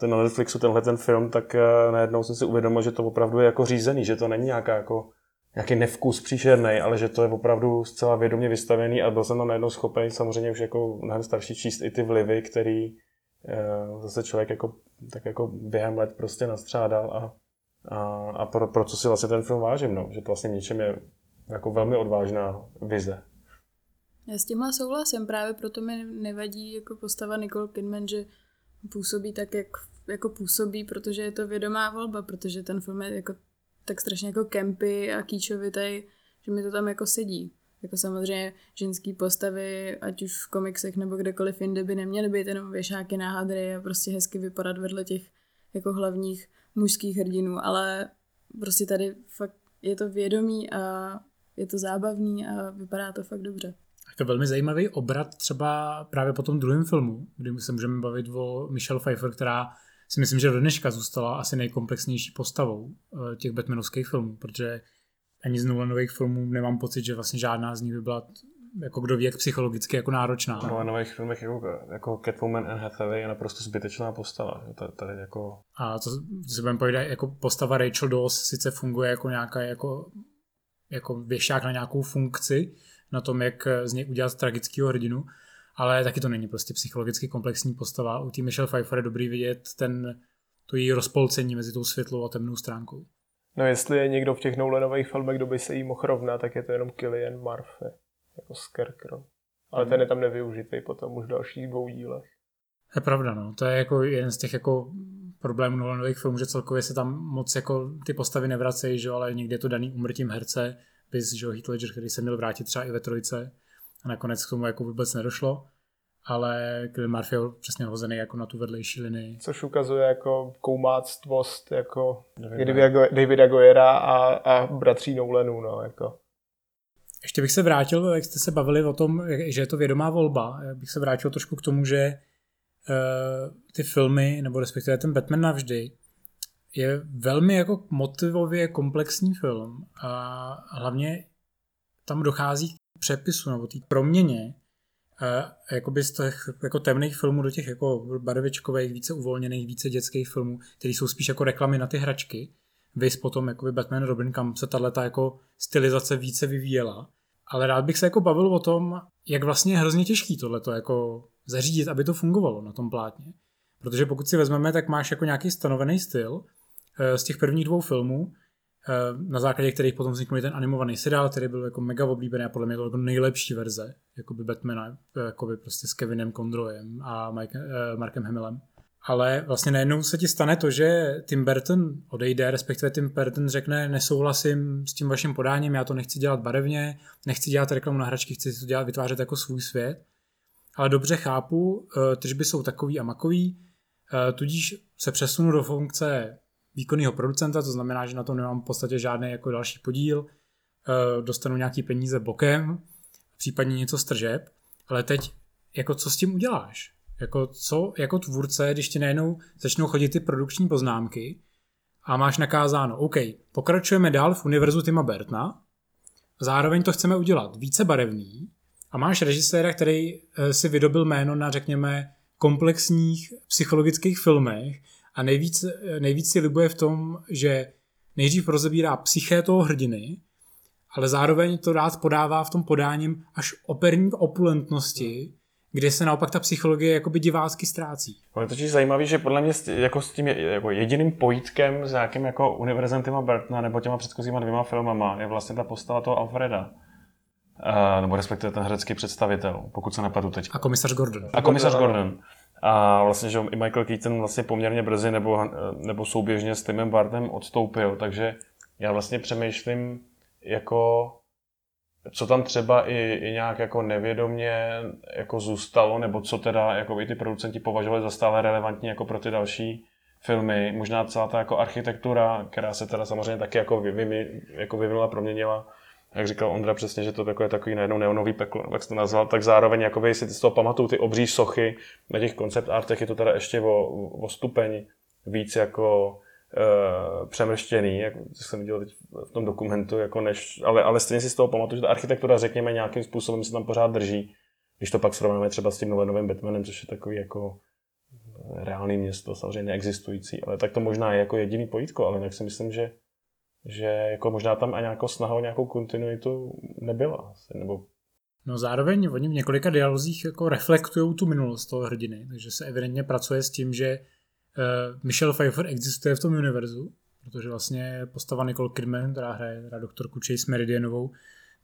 S4: ten na Netflixu tenhle ten film, tak eh, najednou jsem si uvědomil, že to opravdu je jako řízený, že to není nějaká jako nějaký nevkus příšerný, ale že to je opravdu zcela vědomě vystavený a byl jsem tam najednou schopen samozřejmě už jako mnohem starší číst i ty vlivy, který uh, zase člověk jako, tak jako během let prostě nastřádal a, a, a pro, pro, co si vlastně ten film vážím, no, že to vlastně něčem je jako velmi odvážná vize.
S3: Já s tímhle souhlasím, právě proto mi nevadí jako postava Nicole Kidman, že působí tak, jak jako působí, protože je to vědomá volba, protože ten film je jako tak strašně jako kempy a kýčovitej, že mi to tam jako sedí. Jako samozřejmě ženský postavy, ať už v komiksech nebo kdekoliv jinde, by neměly být jenom věšáky na hadry a prostě hezky vypadat vedle těch jako hlavních mužských hrdinů, ale prostě tady fakt je to vědomí a je to zábavný a vypadá to fakt dobře.
S2: Je to velmi zajímavý obrat třeba právě po tom druhém filmu, kdy se můžeme bavit o Michelle Pfeiffer, která si myslím, že do dneška zůstala asi nejkomplexnější postavou eh, těch Batmanovských filmů, protože ani z Nolanových filmů nemám pocit, že vlastně žádná z nich by byla jako kdo ví, jak psychologicky jako náročná.
S4: No a nových filmech jako, jako Catwoman and Hathaway je naprosto zbytečná postava. Tady, tady jako...
S2: A to si budeme povídat, jako postava Rachel Dawes sice funguje jako nějaká jako, jako věšák na nějakou funkci, na tom, jak z něj udělat tragického hrdinu, ale taky to není prostě psychologicky komplexní postava. U té Michelle Pfeiffer je dobrý vidět ten, to její rozpolcení mezi tou světlou a temnou stránkou.
S5: No jestli je někdo v těch Nolanových filmech, kdo by se jí mohl rovnat, tak je to jenom Killian Murphy, jako Scarecrow. Ale hmm. ten je tam nevyužitý potom už v dalších dvou dílech.
S2: Je pravda, no. To je jako jeden z těch jako problémů Nolanových filmů, že celkově se tam moc jako ty postavy nevracejí, že ale někdy je to daný umrtím herce, bys, že Heath Ledger, který se měl vrátit třeba i ve trojce a nakonec k tomu jako vůbec nedošlo, ale Killian Murphy je přesně hozený jako na tu vedlejší linii.
S5: Což ukazuje jako koumáctvost jako Davida Goyera a, a bratří Nolanů, no, jako.
S2: Ještě bych se vrátil, jak jste se bavili o tom, že je to vědomá volba, já bych se vrátil trošku k tomu, že uh, ty filmy, nebo respektive ten Batman navždy, je velmi jako motivově komplexní film a hlavně tam dochází k přepisu nebo té proměně jakoby z těch jako temných filmů do těch jako barvičkových, více uvolněných, více dětských filmů, které jsou spíš jako reklamy na ty hračky. Vys potom jakoby Batman Robin, kam se tato jako stylizace více vyvíjela. Ale rád bych se jako bavil o tom, jak vlastně je hrozně těžký tohleto jako zařídit, aby to fungovalo na tom plátně. Protože pokud si vezmeme, tak máš jako nějaký stanovený styl z těch prvních dvou filmů, eh, na základě kterých potom vznikl ten animovaný seriál, který byl jako mega oblíbený a podle mě to jako nejlepší verze jakoby Batmana, eh, jakoby prostě s Kevinem Condroyem a Mike, Markem Hamillem. Ale vlastně najednou se ti stane to, že Tim Burton odejde, respektive Tim Burton řekne, nesouhlasím s tím vaším podáním, já to nechci dělat barevně, nechci dělat reklamu na hračky, chci to dělat, vytvářet jako svůj svět. Ale dobře chápu, tržby jsou takový a makový, Eh, tudíž se přesunu do funkce výkonného producenta, to znamená, že na tom nemám v podstatě žádný jako další podíl, eh, dostanu nějaký peníze bokem, případně něco z tržeb, ale teď jako co s tím uděláš? Jako co jako tvůrce, když ti najednou začnou chodit ty produkční poznámky a máš nakázáno, OK, pokračujeme dál v univerzu Tima Bertna, zároveň to chceme udělat více barevný a máš režiséra, který eh, si vydobil jméno na, řekněme, komplexních psychologických filmech a nejvíc, nejvíc si libuje v tom, že nejdřív rozebírá psyché toho hrdiny, ale zároveň to rád podává v tom podáním až operní opulentnosti, kde se naopak ta psychologie jakoby divácky ztrácí.
S4: No je totiž zajímavý, že podle mě jako s tím jako jediným pojítkem s nějakým jako univerzem Tima Burtona nebo těma předchozíma dvěma filmama je vlastně ta postava toho Alfreda. Uh, nebo respektive ten herecký představitel, pokud se nepadu teď.
S2: A komisař Gordon.
S4: A komisař Gordon. A vlastně, že i Michael Keaton vlastně poměrně brzy nebo, nebo souběžně s Timem Bartem odstoupil, takže já vlastně přemýšlím jako co tam třeba i, i nějak jako nevědomně jako zůstalo, nebo co teda jako i ty producenti považovali za stále relevantní jako pro ty další filmy. Možná celá ta jako architektura, která se teda samozřejmě taky jako, vyvy, jako vyvinula, proměnila jak říkal Ondra přesně, že to takové takový najednou neonový peklo, jak jsi to nazval, tak zároveň jakoby si z toho pamatuju ty obří sochy na těch koncept artech, je to teda ještě o, o stupeň víc jako e, přemrštěný, jak jsem viděl teď v tom dokumentu, jako než, ale, ale stejně si z toho pamatuju, že ta architektura, řekněme, nějakým způsobem se tam pořád drží, když to pak srovnáme třeba s tím novým Batmanem, což je takový jako reálné město, samozřejmě neexistující, ale tak to možná je jako jediný pojítko, ale jinak si myslím, že, že jako možná tam a nějakou snaha o nějakou kontinuitu nebyla. Nebo
S2: No zároveň oni v několika dialozích jako reflektují tu minulost toho hrdiny, takže se evidentně pracuje s tím, že uh, Michelle Pfeiffer existuje v tom univerzu, protože vlastně postava Nicole Kidman, která hraje teda doktorku Chase Meridianovou,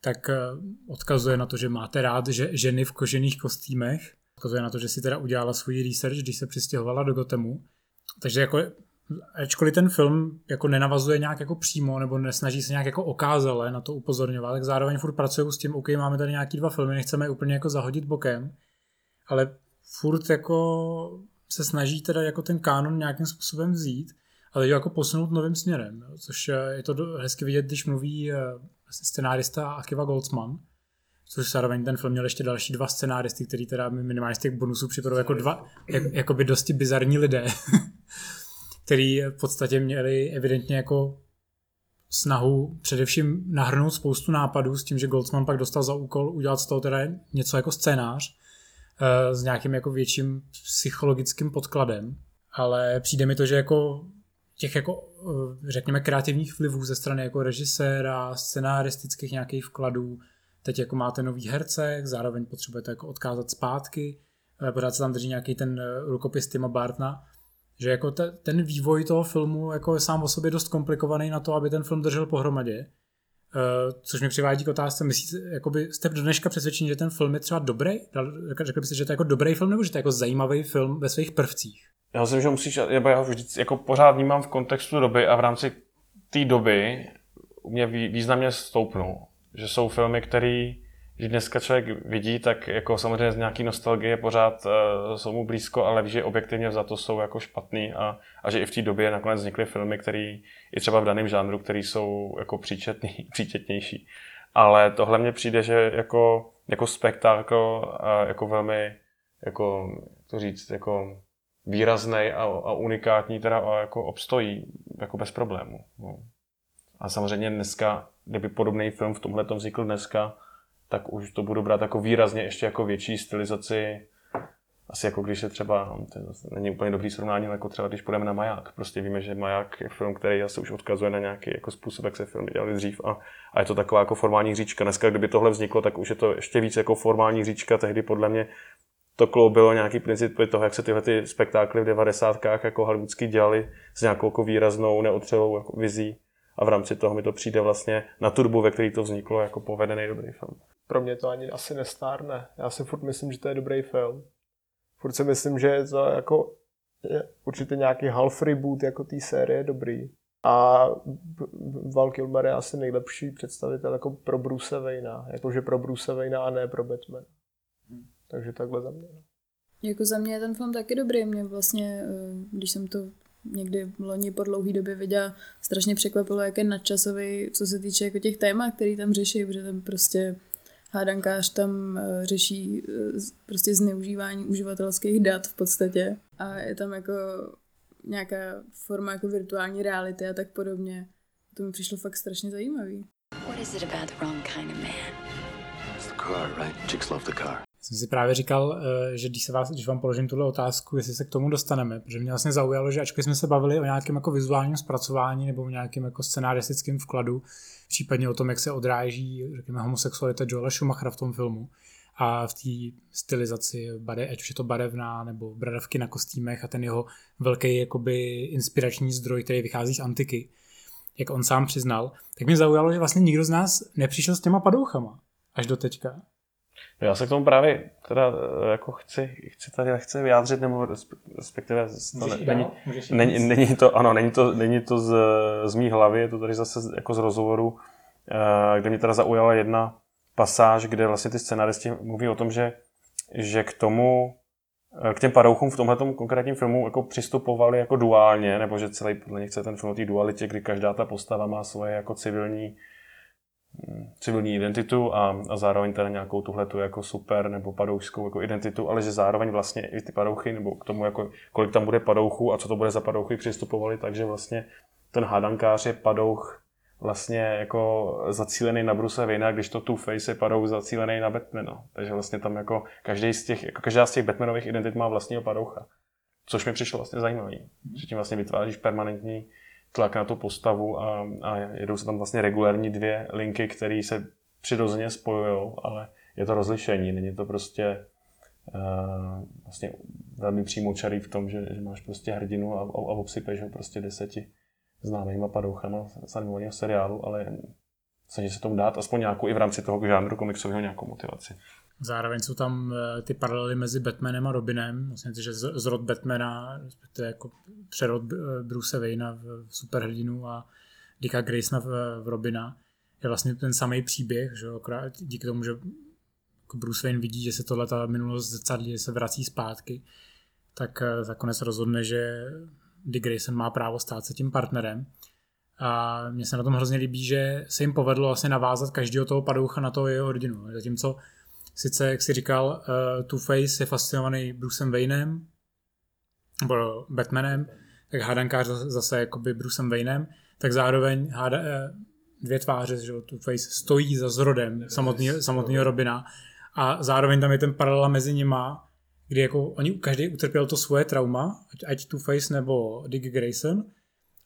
S2: tak uh, odkazuje na to, že máte rád že ženy v kožených kostýmech, odkazuje na to, že si teda udělala svůj research, když se přistěhovala do Gotemu. Takže jako ačkoliv ten film jako nenavazuje nějak jako přímo nebo nesnaží se nějak jako okázale na to upozorňovat, tak zároveň furt pracují s tím, OK, máme tady nějaký dva filmy, nechceme je úplně jako zahodit bokem, ale furt jako se snaží teda jako ten kánon nějakým způsobem vzít a teď jako posunout novým směrem, jo, což je to hezky vidět, když mluví eh, vlastně scenárista Akiva Goldsman, což zároveň ten film měl ještě další dva scenáristy, který teda minimálně z těch bonusů připadou jako dva, jak, jako by dosti bizarní lidé. který v podstatě měli evidentně jako snahu především nahrnout spoustu nápadů s tím, že Goldsman pak dostal za úkol udělat z toho teda něco jako scénář eh, s nějakým jako větším psychologickým podkladem, ale přijde mi to, že jako těch jako eh, řekněme kreativních vlivů ze strany jako režiséra, scenaristických nějakých vkladů, teď jako máte nový herce, zároveň potřebujete jako odkázat zpátky, eh, pořád se tam drží nějaký ten rukopis Tima Bartna, že jako te, ten vývoj toho filmu jako je sám o sobě dost komplikovaný na to, aby ten film držel pohromadě. Uh, což mi přivádí k otázce, myslíte, jakoby jste do dneška přesvědčení, že ten film je třeba dobrý? Řekl byste, že to je jako dobrý film, nebo že to je jako zajímavý film ve svých prvcích?
S4: Já myslím, že musíš, já ho vždycky jako pořád vnímám v kontextu doby a v rámci té doby mě významně stoupnou. Že jsou filmy, které když dneska člověk vidí, tak jako samozřejmě z nějaký nostalgie pořád uh, jsou mu blízko, ale ví, že objektivně za to jsou jako špatný a, a že i v té době nakonec vznikly filmy, které i třeba v daném žánru, které jsou jako příčetný, příčetnější. Ale tohle mně přijde, že jako, jako spektákl a jako velmi, jako to říct, jako výrazný a, a unikátní teda a jako obstojí jako bez problému. No. A samozřejmě dneska, kdyby podobný film v tomhle vznikl dneska, tak už to budu brát jako výrazně ještě jako větší stylizaci. Asi jako když je třeba, to není úplně dobrý srovnání, ale jako třeba když půjdeme na Maják. Prostě víme, že Maják je film, který asi už odkazuje na nějaký jako způsob, jak se filmy dělali dřív a, a je to taková jako formální říčka. Dneska, kdyby tohle vzniklo, tak už je to ještě víc jako formální říčka. Tehdy podle mě to kloubilo nějaký princip toho, jak se tyhle ty spektákly v devadesátkách jako hollywoodsky dělali s nějakou jako výraznou, neotřelou jako vizí. A v rámci toho mi to přijde vlastně na turbu, ve který to vzniklo, jako povedený dobrý film
S5: pro mě to ani asi nestárne. Já si furt myslím, že to je dobrý film. Furt si myslím, že je to jako je určitě nějaký half reboot jako té série dobrý. A Val Kilmer je asi nejlepší představitel jako pro Bruce Wayna. Jakože pro Bruce Wayna a ne pro Batman. Takže takhle za mě. No.
S3: Jako za mě je ten film taky dobrý. Mě vlastně, eh, když jsem to někdy v loni po dlouhé době viděla, strašně překvapilo, jak je nadčasový, co se týče jako těch témat, který tam řeší, protože tam prostě hádankář tam eh, řeší eh, prostě zneužívání uživatelských dat v podstatě a je tam jako nějaká forma jako virtuální reality a tak podobně. To mi přišlo fakt strašně zajímavý.
S2: Jsem si právě říkal, eh, že když, se vás, když vám položím tuhle otázku, jestli se k tomu dostaneme, protože mě vlastně zaujalo, že ačkoliv jsme se bavili o nějakém jako vizuálním zpracování nebo o nějakém jako scenaristickém vkladu, případně o tom, jak se odráží, řekněme, homosexualita Joela Schumachera v tom filmu a v té stylizaci, bade, ať už je to barevná nebo bradavky na kostýmech a ten jeho velký jakoby inspirační zdroj, který vychází z antiky, jak on sám přiznal, tak mě zaujalo, že vlastně nikdo z nás nepřišel s těma padouchama až do teďka.
S4: Já se k tomu právě teda eh, jako chci, chci tady lehce vyjádřit, nebo respektive to ne, není, není, není, to, ano, není to, není to z, z mý hlavy, je to tady zase jako z rozhovoru, eh, kde mě teda zaujala jedna pasáž, kde vlastně ty scenaristi mluví o tom, že, že k tomu, eh, k těm padouchům v tomhle konkrétním filmu jako přistupovali jako duálně, nebo že celý podle nich chce ten film o té dualitě, kdy každá ta postava má svoje jako civilní civilní identitu a, a zároveň teda nějakou tuhle tu jako super nebo padoušskou jako identitu, ale že zároveň vlastně i ty padouchy nebo k tomu jako kolik tam bude padouchů a co to bude za padouchy přistupovali, takže vlastně ten hádankář je padouch vlastně jako zacílený na Bruce Wayne, když to Two Face je padouch zacílený na Batmana. Takže vlastně tam jako každý z těch, jako každá z těch Batmanových identit má vlastního padoucha. což mi přišlo vlastně zajímavý. Mm. Že tím vlastně vytváříš permanentní tlak na tu postavu a, a jedou se tam vlastně regulární dvě linky, které se přirozeně spojují, ale je to rozlišení, není to prostě uh, vlastně velmi přímočarý v tom, že, že máš prostě hrdinu a, a, a obsypeš ho prostě deseti známýma padouchama z animovaného seriálu, ale snaží se tomu dát aspoň nějakou i v rámci toho žánru komiksového nějakou motivaci.
S2: Zároveň jsou tam eh, ty paralely mezi Batmanem a Robinem, vlastně, že zrod Batmana, je jako přerod eh, Bruce Wayna v superhrdinu a Dicka Graysona v, Robina, je vlastně ten samý příběh, že akorát díky tomu, že jako Bruce Wayne vidí, že se tohle ta minulost zrcadlí, se vrací zpátky, tak eh, nakonec rozhodne, že Dick Grayson má právo stát se tím partnerem. A mně se na tom hrozně líbí, že se jim povedlo vlastně navázat každého toho padoucha na toho jeho rodinu. Zatímco sice, jak si říkal, uh, Two-Face je fascinovaný Brucem Waynem, nebo Batmanem, tak hádankář zase jakoby Brucem Waynem, tak zároveň háda, uh, dvě tváře, že Two-Face stojí za zrodem samotného Robina. A zároveň tam je ten paralela mezi nima, kdy jako oni každý utrpěl to svoje trauma, ať, ať Two-Face nebo Dick Grayson,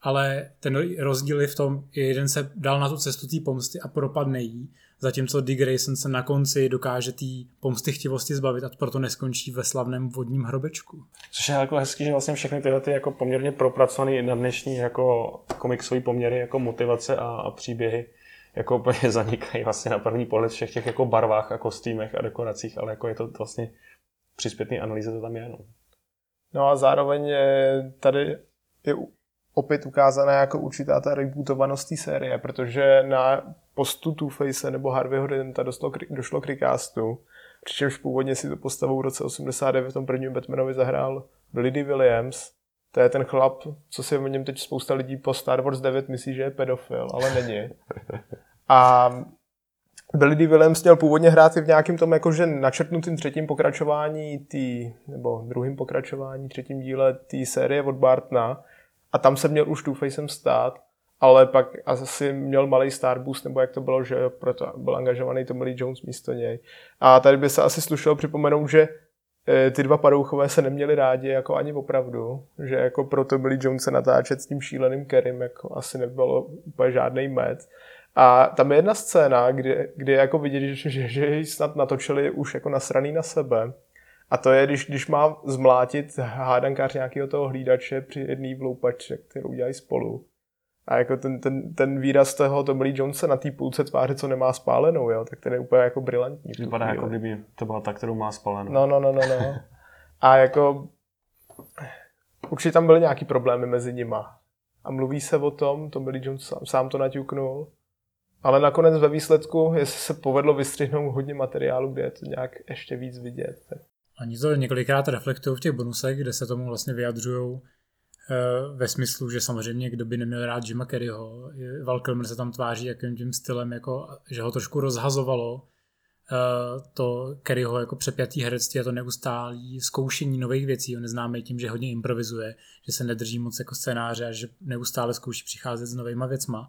S2: ale ten rozdíl je v tom, jeden se dal na tu cestu té pomsty a propadne jí, zatímco Dick Grayson se na konci dokáže té pomsty chtivosti zbavit a proto neskončí ve slavném vodním hrobečku.
S4: Což je jako hezký, že vlastně všechny tyhle ty jako poměrně propracované na dnešní jako komiksové poměry, jako motivace a, a příběhy jako úplně zanikají vlastně na první pohled všech těch jako barvách a kostýmech a dekoracích, ale jako je to vlastně při zpětné analýze to tam je. No.
S5: no a zároveň je tady je opět ukázaná jako určitá ta rebootovanost té série, protože na postu Two-Face nebo Harveyho Denta došlo, došlo k recastu, přičemž původně si to postavou v roce 89 v tom prvním Batmanovi zahrál Billy Williams, to je ten chlap, co si o něm teď spousta lidí po Star Wars 9 myslí, že je pedofil, ale není. A Billy D. Williams měl původně hrát i v nějakém tom jakože načrtnutým třetím pokračování tý, nebo druhým pokračování, třetím díle té série od Bartna a tam se měl už Two-Facem stát, ale pak asi měl malý Starboost, nebo jak to bylo, že proto byl angažovaný Tommy Jones místo něj. A tady by se asi slušelo připomenout, že e, ty dva padouchové se neměli rádi jako ani opravdu, že jako proto byli se natáčet s tím šíleným Kerim jako asi nebylo úplně žádný med. A tam je jedna scéna, kdy, kdy jako vidět, že, že, že snad natočili už jako nasraný na sebe. A to je, když, když má zmlátit hádankář nějakého toho hlídače při jedné vloupačce, kterou udělají spolu. A jako ten, ten, ten výraz toho Tommy Lee Jonesa na té půlce tváře, co nemá spálenou, jo, tak ten je úplně jako brilantní.
S4: Vypadá jako kdyby to byla ta, kterou má spálenou.
S5: No, no, no, no, no. A jako určitě tam byly nějaký problémy mezi nima. A mluví se o tom, Tommy Lee Jones sám, sám to naťuknul, ale nakonec ve výsledku, jestli se povedlo vystřihnout hodně materiálu, kde je to nějak ještě víc vidět. Tak.
S2: Oni to několikrát reflektují v těch bonusech, kde se tomu vlastně vyjadřují eh, ve smyslu, že samozřejmě kdo by neměl rád Jima Kerryho, Val Kilmer se tam tváří jakým tím stylem, jako, že ho trošku rozhazovalo eh, to Kerryho jako přepjatý herectví a to neustálý zkoušení nových věcí. On je známý tím, že hodně improvizuje, že se nedrží moc jako scénáře a že neustále zkouší přicházet s novýma věcma.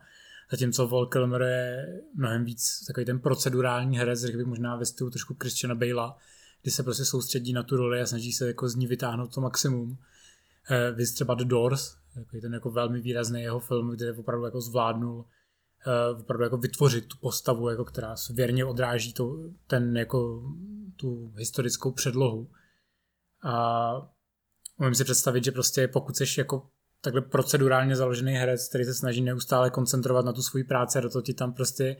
S2: Zatímco Val Kilmer je mnohem víc takový ten procedurální herec, řekl bych možná ve stylu trošku Christiana Bale'a, kdy se prostě soustředí na tu roli a snaží se jako z ní vytáhnout to maximum. Eh, Vy třeba The Doors, takový ten jako velmi výrazný jeho film, kde opravdu jako zvládnul eh, opravdu jako vytvořit tu postavu, jako která věrně odráží to, ten jako tu historickou předlohu. A umím si představit, že prostě pokud jsi jako takhle procedurálně založený herec, který se snaží neustále koncentrovat na tu svoji práci a do toho ti tam prostě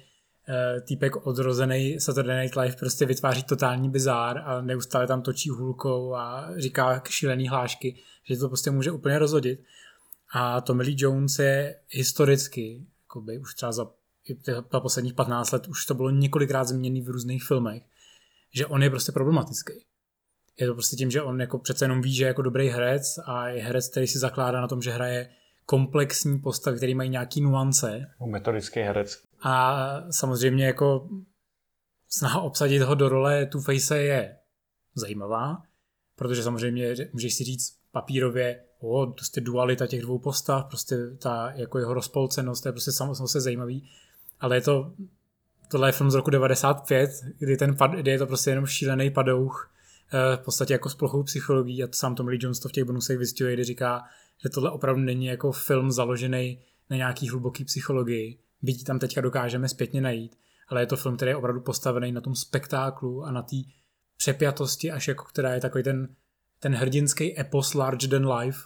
S2: týpek odrozený Saturday Night Live prostě vytváří totální bizár a neustále tam točí hůlkou a říká šílený hlášky, že to prostě může úplně rozhodit. A Tommy Lee Jones je historicky, jakoby už třeba za, za posledních 15 let už to bylo několikrát změněný v různých filmech, že on je prostě problematický je to prostě tím, že on jako přece jenom ví, že je jako dobrý herec a je herec, který si zakládá na tom, že hraje komplexní postavy, který mají nějaký nuance.
S4: Metodický herec.
S2: A samozřejmě jako snaha obsadit ho do role Two-Face je zajímavá, protože samozřejmě můžeš si říct papírově, o, prostě dualita těch dvou postav, prostě ta jako jeho rozpolcenost, to je prostě samozřejmě zajímavý, ale je to, tohle je film z roku 95, kdy, ten kdy je to prostě jenom šílený padouch, eh, v podstatě jako s plochou psychologií a sám Tom Jones to v těch bonusech vystihuje, kdy říká, že tohle opravdu není jako film založený na nějaký hluboký psychologii, byť tam teďka dokážeme zpětně najít, ale je to film, který je opravdu postavený na tom spektáklu a na té přepjatosti, až jako která je takový ten, ten hrdinský epos large than life.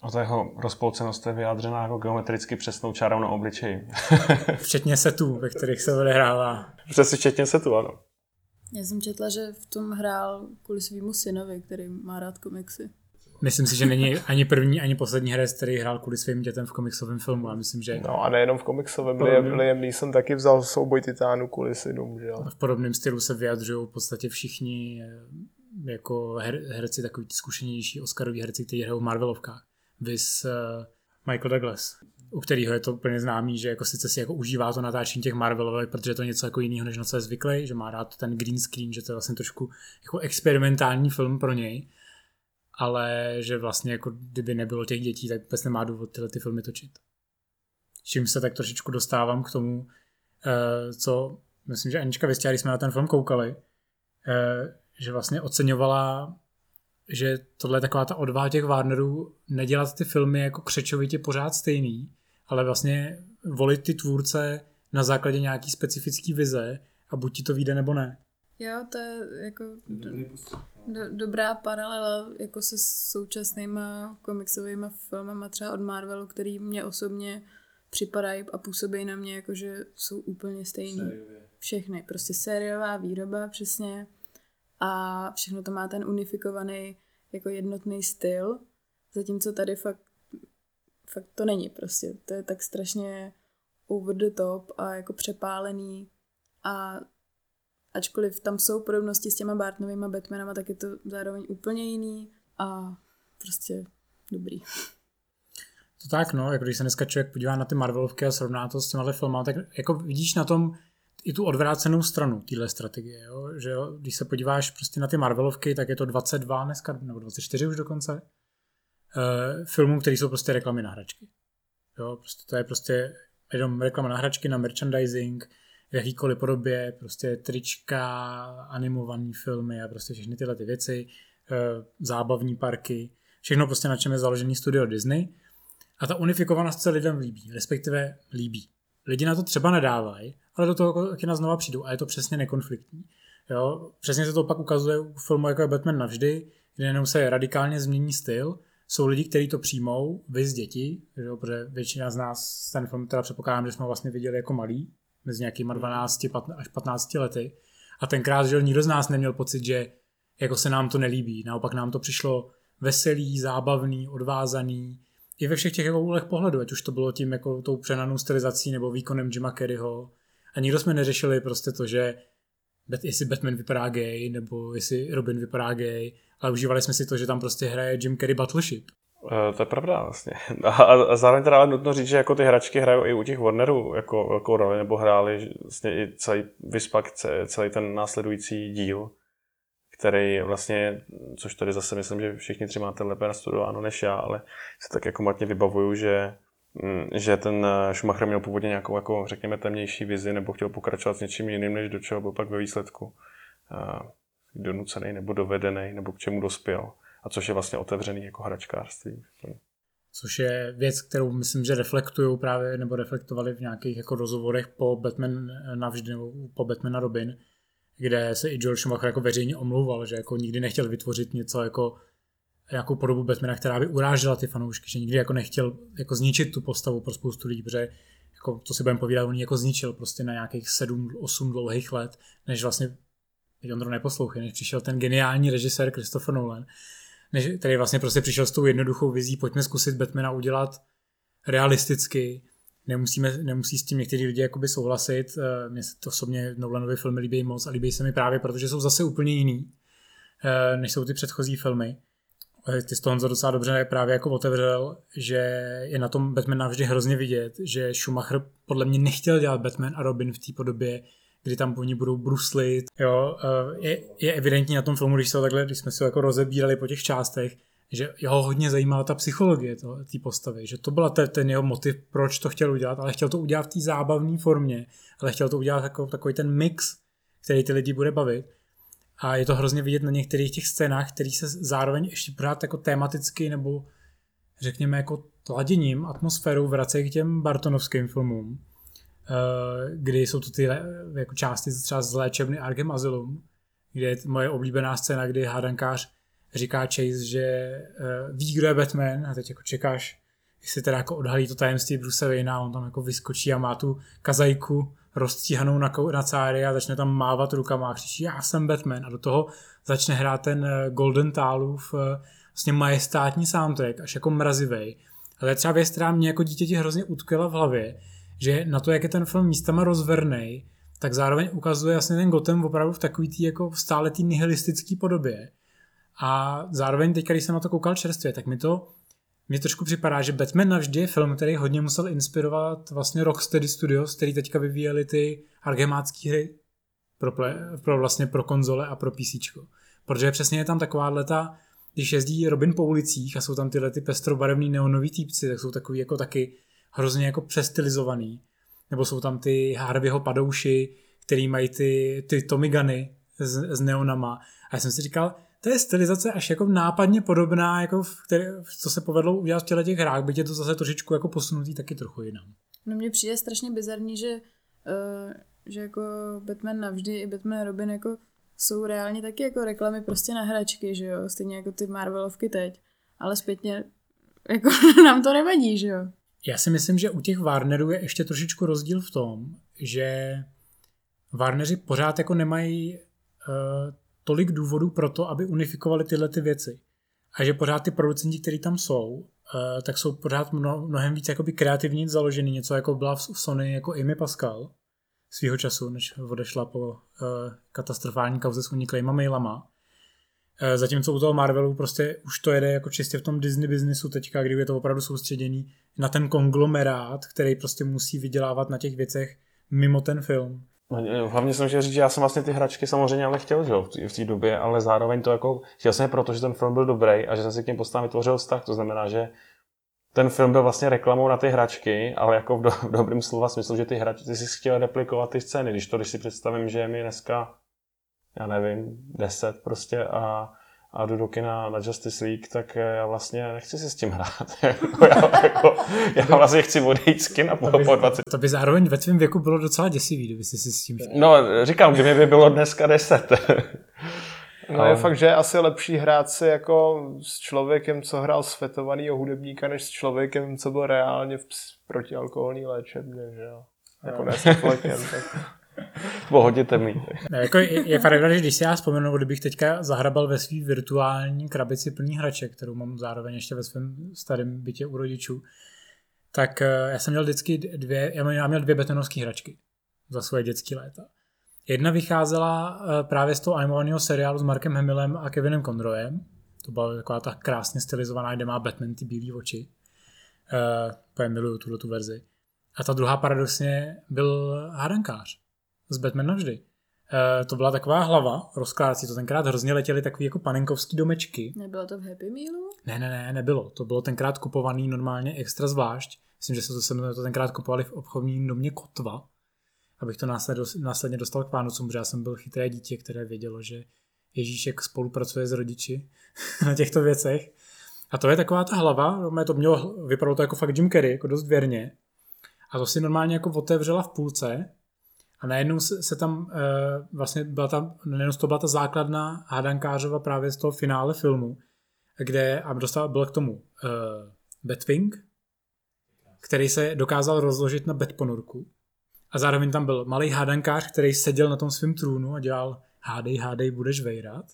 S4: A ta jeho rozpolcenost je vyjádřená jako geometricky přesnou čárou na obličeji.
S2: Včetně setů, ve kterých se odehrává.
S4: Přesně včetně setu, ano.
S3: Já jsem četla, že v tom hrál kvůli svýmu synovi, který má rád komiksy.
S2: Myslím si, že není ani první, ani poslední herec, který hrál kvůli svým dětem v komiksovém filmu. A myslím, že
S5: No a nejenom v komiksovém,
S2: Podobně.
S5: Liam, Neeson taky vzal souboj titánů kvůli synům, že
S2: v podobném stylu se vyjadřují v podstatě všichni eh, jako her, herci, takový zkušenější Oscaroví herci, kteří hrajou v Marvelovkách. Vys uh, Michael Douglas, u kterého je to úplně známý, že jako sice si jako užívá to natáčení těch Marvelovek, protože je to něco jako jiného, než na co je zvyklý, že má rád ten green screen, že to je vlastně trošku jako experimentální film pro něj, ale že vlastně jako kdyby nebylo těch dětí, tak vůbec nemá důvod tyhle ty filmy točit. Čím se tak trošičku dostávám k tomu, eh, co myslím, že Anička Vystěla, když jsme na ten film koukali, eh, že vlastně oceňovala, že tohle je taková ta odvaha těch Warnerů nedělat ty filmy jako křečovitě pořád stejný, ale vlastně volit ty tvůrce na základě nějaký specifický vize a buď ti to vyjde nebo ne.
S3: Jo, to je jako do, do, dobrá paralela jako se současnýma komiksovými filmama třeba od Marvelu, který mě osobně připadají a působí na mě jako, že jsou úplně stejný. Všechny. Prostě sériová výroba, přesně. A všechno to má ten unifikovaný jako jednotný styl, zatímco tady fakt, fakt to není prostě. To je tak strašně over the top a jako přepálený a ačkoliv tam jsou podobnosti s těma Bartnovými Batmanama, tak je to zároveň úplně jiný a prostě dobrý.
S2: To tak, no, jako když se dneska člověk podívá na ty Marvelovky a srovná to s těma filmama, tak jako vidíš na tom i tu odvrácenou stranu téhle strategie, jo? že jo? když se podíváš prostě na ty Marvelovky, tak je to 22 dneska, nebo 24 už dokonce, uh, filmů, které jsou prostě reklamy na hračky. Jo? Prostě to je prostě jenom reklama na hračky, na merchandising, v jakýkoliv podobě, prostě trička, animované filmy a prostě všechny tyhle ty věci, uh, zábavní parky, všechno prostě na čem je založený studio Disney. A ta unifikovanost se lidem líbí, respektive líbí. Lidi na to třeba nedávají, ale do toho kina znova přijdou a je to přesně nekonfliktní. Jo? Přesně se to pak ukazuje u filmu jako je Batman navždy, kde jenom se radikálně změní styl. Jsou lidi, kteří to přijmou, vy z děti, jo? protože většina z nás ten film teda předpokládám, že jsme ho vlastně viděli jako malý, mezi nějakýma 12 až 15 lety. A tenkrát, že nikdo z nás neměl pocit, že jako se nám to nelíbí. Naopak nám to přišlo veselý, zábavný, odvázaný, i ve všech těch jako úhlech pohledu, ať už to bylo tím jako tou přenanou stylizací nebo výkonem Jima Carreyho. A nikdo jsme neřešili prostě to, že jestli Batman vypadá gay, nebo jestli Robin vypadá gay, ale užívali jsme si to, že tam prostě hraje Jim Carrey Battleship.
S4: Uh, to je pravda vlastně. A, a zároveň teda ale nutno říct, že jako ty hračky hrajou i u těch Warnerů jako velkou roli, nebo hráli vlastně i celý Vyspak, celý ten následující díl, který vlastně, což tady zase myslím, že všichni tři máte lépe nastudováno než já, ale se tak jako matně vybavuju, že, že ten Schumacher měl původně nějakou, jako řekněme, temnější vizi, nebo chtěl pokračovat s něčím jiným, než do čeho byl pak ve výsledku donucený nebo dovedený, nebo k čemu dospěl. A což je vlastně otevřený jako hračkářství.
S2: Což je věc, kterou myslím, že reflektují právě, nebo reflektovali v nějakých jako rozhovorech po Batman navždy, nebo po Batman a Robin, kde se i George Schumacher jako veřejně omlouval, že jako nikdy nechtěl vytvořit něco jako nějakou podobu Batmana, která by urážela ty fanoušky, že nikdy jako nechtěl jako zničit tu postavu pro spoustu lidí, protože jako, to si budeme povídat, on jako zničil prostě na nějakých 7-8 dlouhých let, než vlastně, teď on to neposlouchej, než přišel ten geniální režisér Christopher Nolan, než, který vlastně prostě přišel s tou jednoduchou vizí, pojďme zkusit Batmana udělat realisticky, nemusíme, nemusí s tím někteří lidi jakoby souhlasit. Mně se to osobně Nolanovi filmy líbí moc a líbí se mi právě, protože jsou zase úplně jiný, než jsou ty předchozí filmy. Ty z toho Honzo docela dobře právě jako otevřel, že je na tom Batman navždy hrozně vidět, že Schumacher podle mě nechtěl dělat Batman a Robin v té podobě, kdy tam oni budou bruslit. Jo, je, je evidentní na tom filmu, když, se takhle, když jsme si ho jako rozebírali po těch částech, že jeho hodně zajímala ta psychologie té postavy, že to byla ten, ten jeho motiv, proč to chtěl udělat, ale chtěl to udělat v té zábavné formě, ale chtěl to udělat jako takový ten mix, který ty lidi bude bavit. A je to hrozně vidět na některých těch scénách, které se zároveň ještě pořád jako tematicky nebo řekněme jako tladěním, atmosférou vracejí k těm Bartonovským filmům, kdy jsou to ty le- jako části třeba z léčebny Arkham Asylum, kde je moje oblíbená scéna, kdy hádankář říká Chase, že eh, ví, kdo je Batman a teď jako čekáš, jestli teda jako odhalí to tajemství Bruce Wayne a on tam jako vyskočí a má tu kazajku rozstříhanou na, na cáry a začne tam mávat rukama a křičí, já jsem Batman a do toho začne hrát ten eh, Golden Talův eh, vlastně majestátní soundtrack, až jako mrazivej. A to je třeba věc, která mě jako dítěti hrozně utkvěla v hlavě, že na to, jak je ten film místama rozvernej, tak zároveň ukazuje jasně ten Gotham opravdu v takový tý jako stále tý nihilistický podobě. A zároveň teď, když jsem na to koukal čerstvě, tak mi to mně trošku připadá, že Batman navždy je film, který hodně musel inspirovat vlastně Rocksteady Studios, který teďka vyvíjeli ty argemácké hry pro, ple, pro vlastně pro konzole a pro PC. Protože přesně je tam taková leta, když jezdí Robin po ulicích a jsou tam tyhle ty pestrobarevný neonový týpci, tak jsou takový jako taky hrozně jako přestylizovaný. Nebo jsou tam ty Harveyho padouši, který mají ty, ty Tommy Guny s, s neonama. A já jsem si říkal, to je stylizace až jako nápadně podobná, jako v které, co se povedlo udělat v těle těch hrách, byť je to zase trošičku jako posunutý taky trochu jinam.
S3: No mně přijde strašně bizarní, že, uh, že jako Batman navždy i Batman Robin jako jsou reálně taky jako reklamy prostě na hračky, že jo, stejně jako ty Marvelovky teď, ale zpětně jako nám to nevadí, že jo.
S2: Já si myslím, že u těch Warnerů je ještě trošičku rozdíl v tom, že Warneri pořád jako nemají uh, tolik důvodů pro to, aby unifikovali tyhle ty věci. A že pořád ty producenti, kteří tam jsou, uh, tak jsou pořád mno, mnohem víc jakoby kreativně založený. Něco jako byla v Sony jako Amy Pascal svýho času, než odešla po uh, katastrofální kauze s uniklejma mailama. Uh, zatímco u toho Marvelu prostě už to jede jako čistě v tom Disney biznisu teďka, kdy je to opravdu soustředěný na ten konglomerát, který prostě musí vydělávat na těch věcech mimo ten film.
S4: No, Hlavně jsem chtěl říct, že já jsem vlastně ty hračky samozřejmě ale chtěl, že v té době, ale zároveň to jako, chtěl jsem je proto, že ten film byl dobrý a že jsem si k těm postavám vytvořil vztah, to znamená, že ten film byl vlastně reklamou na ty hračky, ale jako v, do, v dobrým slova smyslu, že ty hračky, ty jsi chtěl replikovat ty scény, když to, když si představím, že mi dneska, já nevím, 10 prostě a, a jdu do kina na Justice League, tak já vlastně nechci si s tím hrát. jako já, jako, já vlastně chci odejít z kina po, po 20
S2: To by zároveň ve tvém věku bylo docela děsivý, kdyby si si s tím...
S4: No, říkám, kdyby by bylo dneska 10.
S5: No je fakt, že je asi lepší hrát si jako s člověkem, co hrál svetovanýho hudebníka, než s člověkem, co byl reálně v protialkoholní léčebně, že jo. Jako ne s tak...
S4: Bylo hodně temný.
S2: Ne, jako je, je pravda, že když si já vzpomenu, kdybych teďka zahrabal ve svý virtuální krabici plný hraček, kterou mám zároveň ještě ve svém starém bytě u rodičů, tak eh, já jsem měl vždycky dvě, já měl, dvě betonovské hračky za svoje dětské léta. Jedna vycházela eh, právě z toho animovaného seriálu s Markem Hamillem a Kevinem Conroyem. To byla taková ta krásně stylizovaná, kde má Batman ty bílé oči. Uh, miluju tuhle tu verzi. A ta druhá paradoxně byl hádankář z Batman navždy. Uh, to byla taková hlava, rozkládací, to tenkrát hrozně letěly takový jako panenkovský domečky.
S3: Nebylo to v Happy Mealu?
S2: Ne, ne, ne, nebylo. To bylo tenkrát kupovaný normálně extra zvlášť. Myslím, že se to, jsme to tenkrát kupovali v obchodním domě Kotva, abych to následně, následně dostal k Vánocům, protože já jsem byl chytré dítě, které vědělo, že Ježíšek spolupracuje s rodiči na těchto věcech. A to je taková ta hlava, to mělo, vypadalo to jako fakt Jim Carrey, jako dost věrně. A to si normálně jako otevřela v půlce a najednou se, se tam uh, vlastně byla ta, najednou to byla ta základná hádankářova právě z toho finále filmu, kde a dostal, byl k tomu uh, Batwing, který se dokázal rozložit na Batponorku. A zároveň tam byl malý hádankář, který seděl na tom svém trůnu a dělal hádej, hádej, budeš vejrat.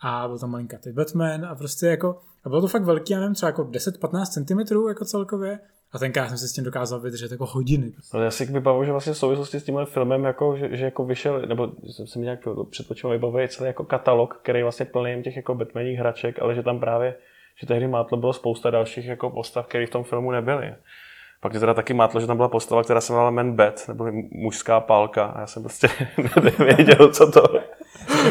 S2: A byl tam malinkatý Batman a prostě jako, a bylo to fakt velký, já nevím, třeba jako 10-15 cm jako celkově. A tenkrát jsem se s tím dokázal vydržet jako hodiny.
S4: No, já si vybavuju, že vlastně v souvislosti s tímhle filmem, jako, že, že jako vyšel, nebo jsem si nějak předpočil, vybavuje celý jako katalog, který je vlastně plný těch jako Batmaních hraček, ale že tam právě, že tehdy mátlo bylo spousta dalších jako postav, které v tom filmu nebyly. Pak je teda taky mátlo, že tam byla postava, která se jmenovala Man Bat, nebo mužská pálka, a já jsem prostě nevěděl, co to,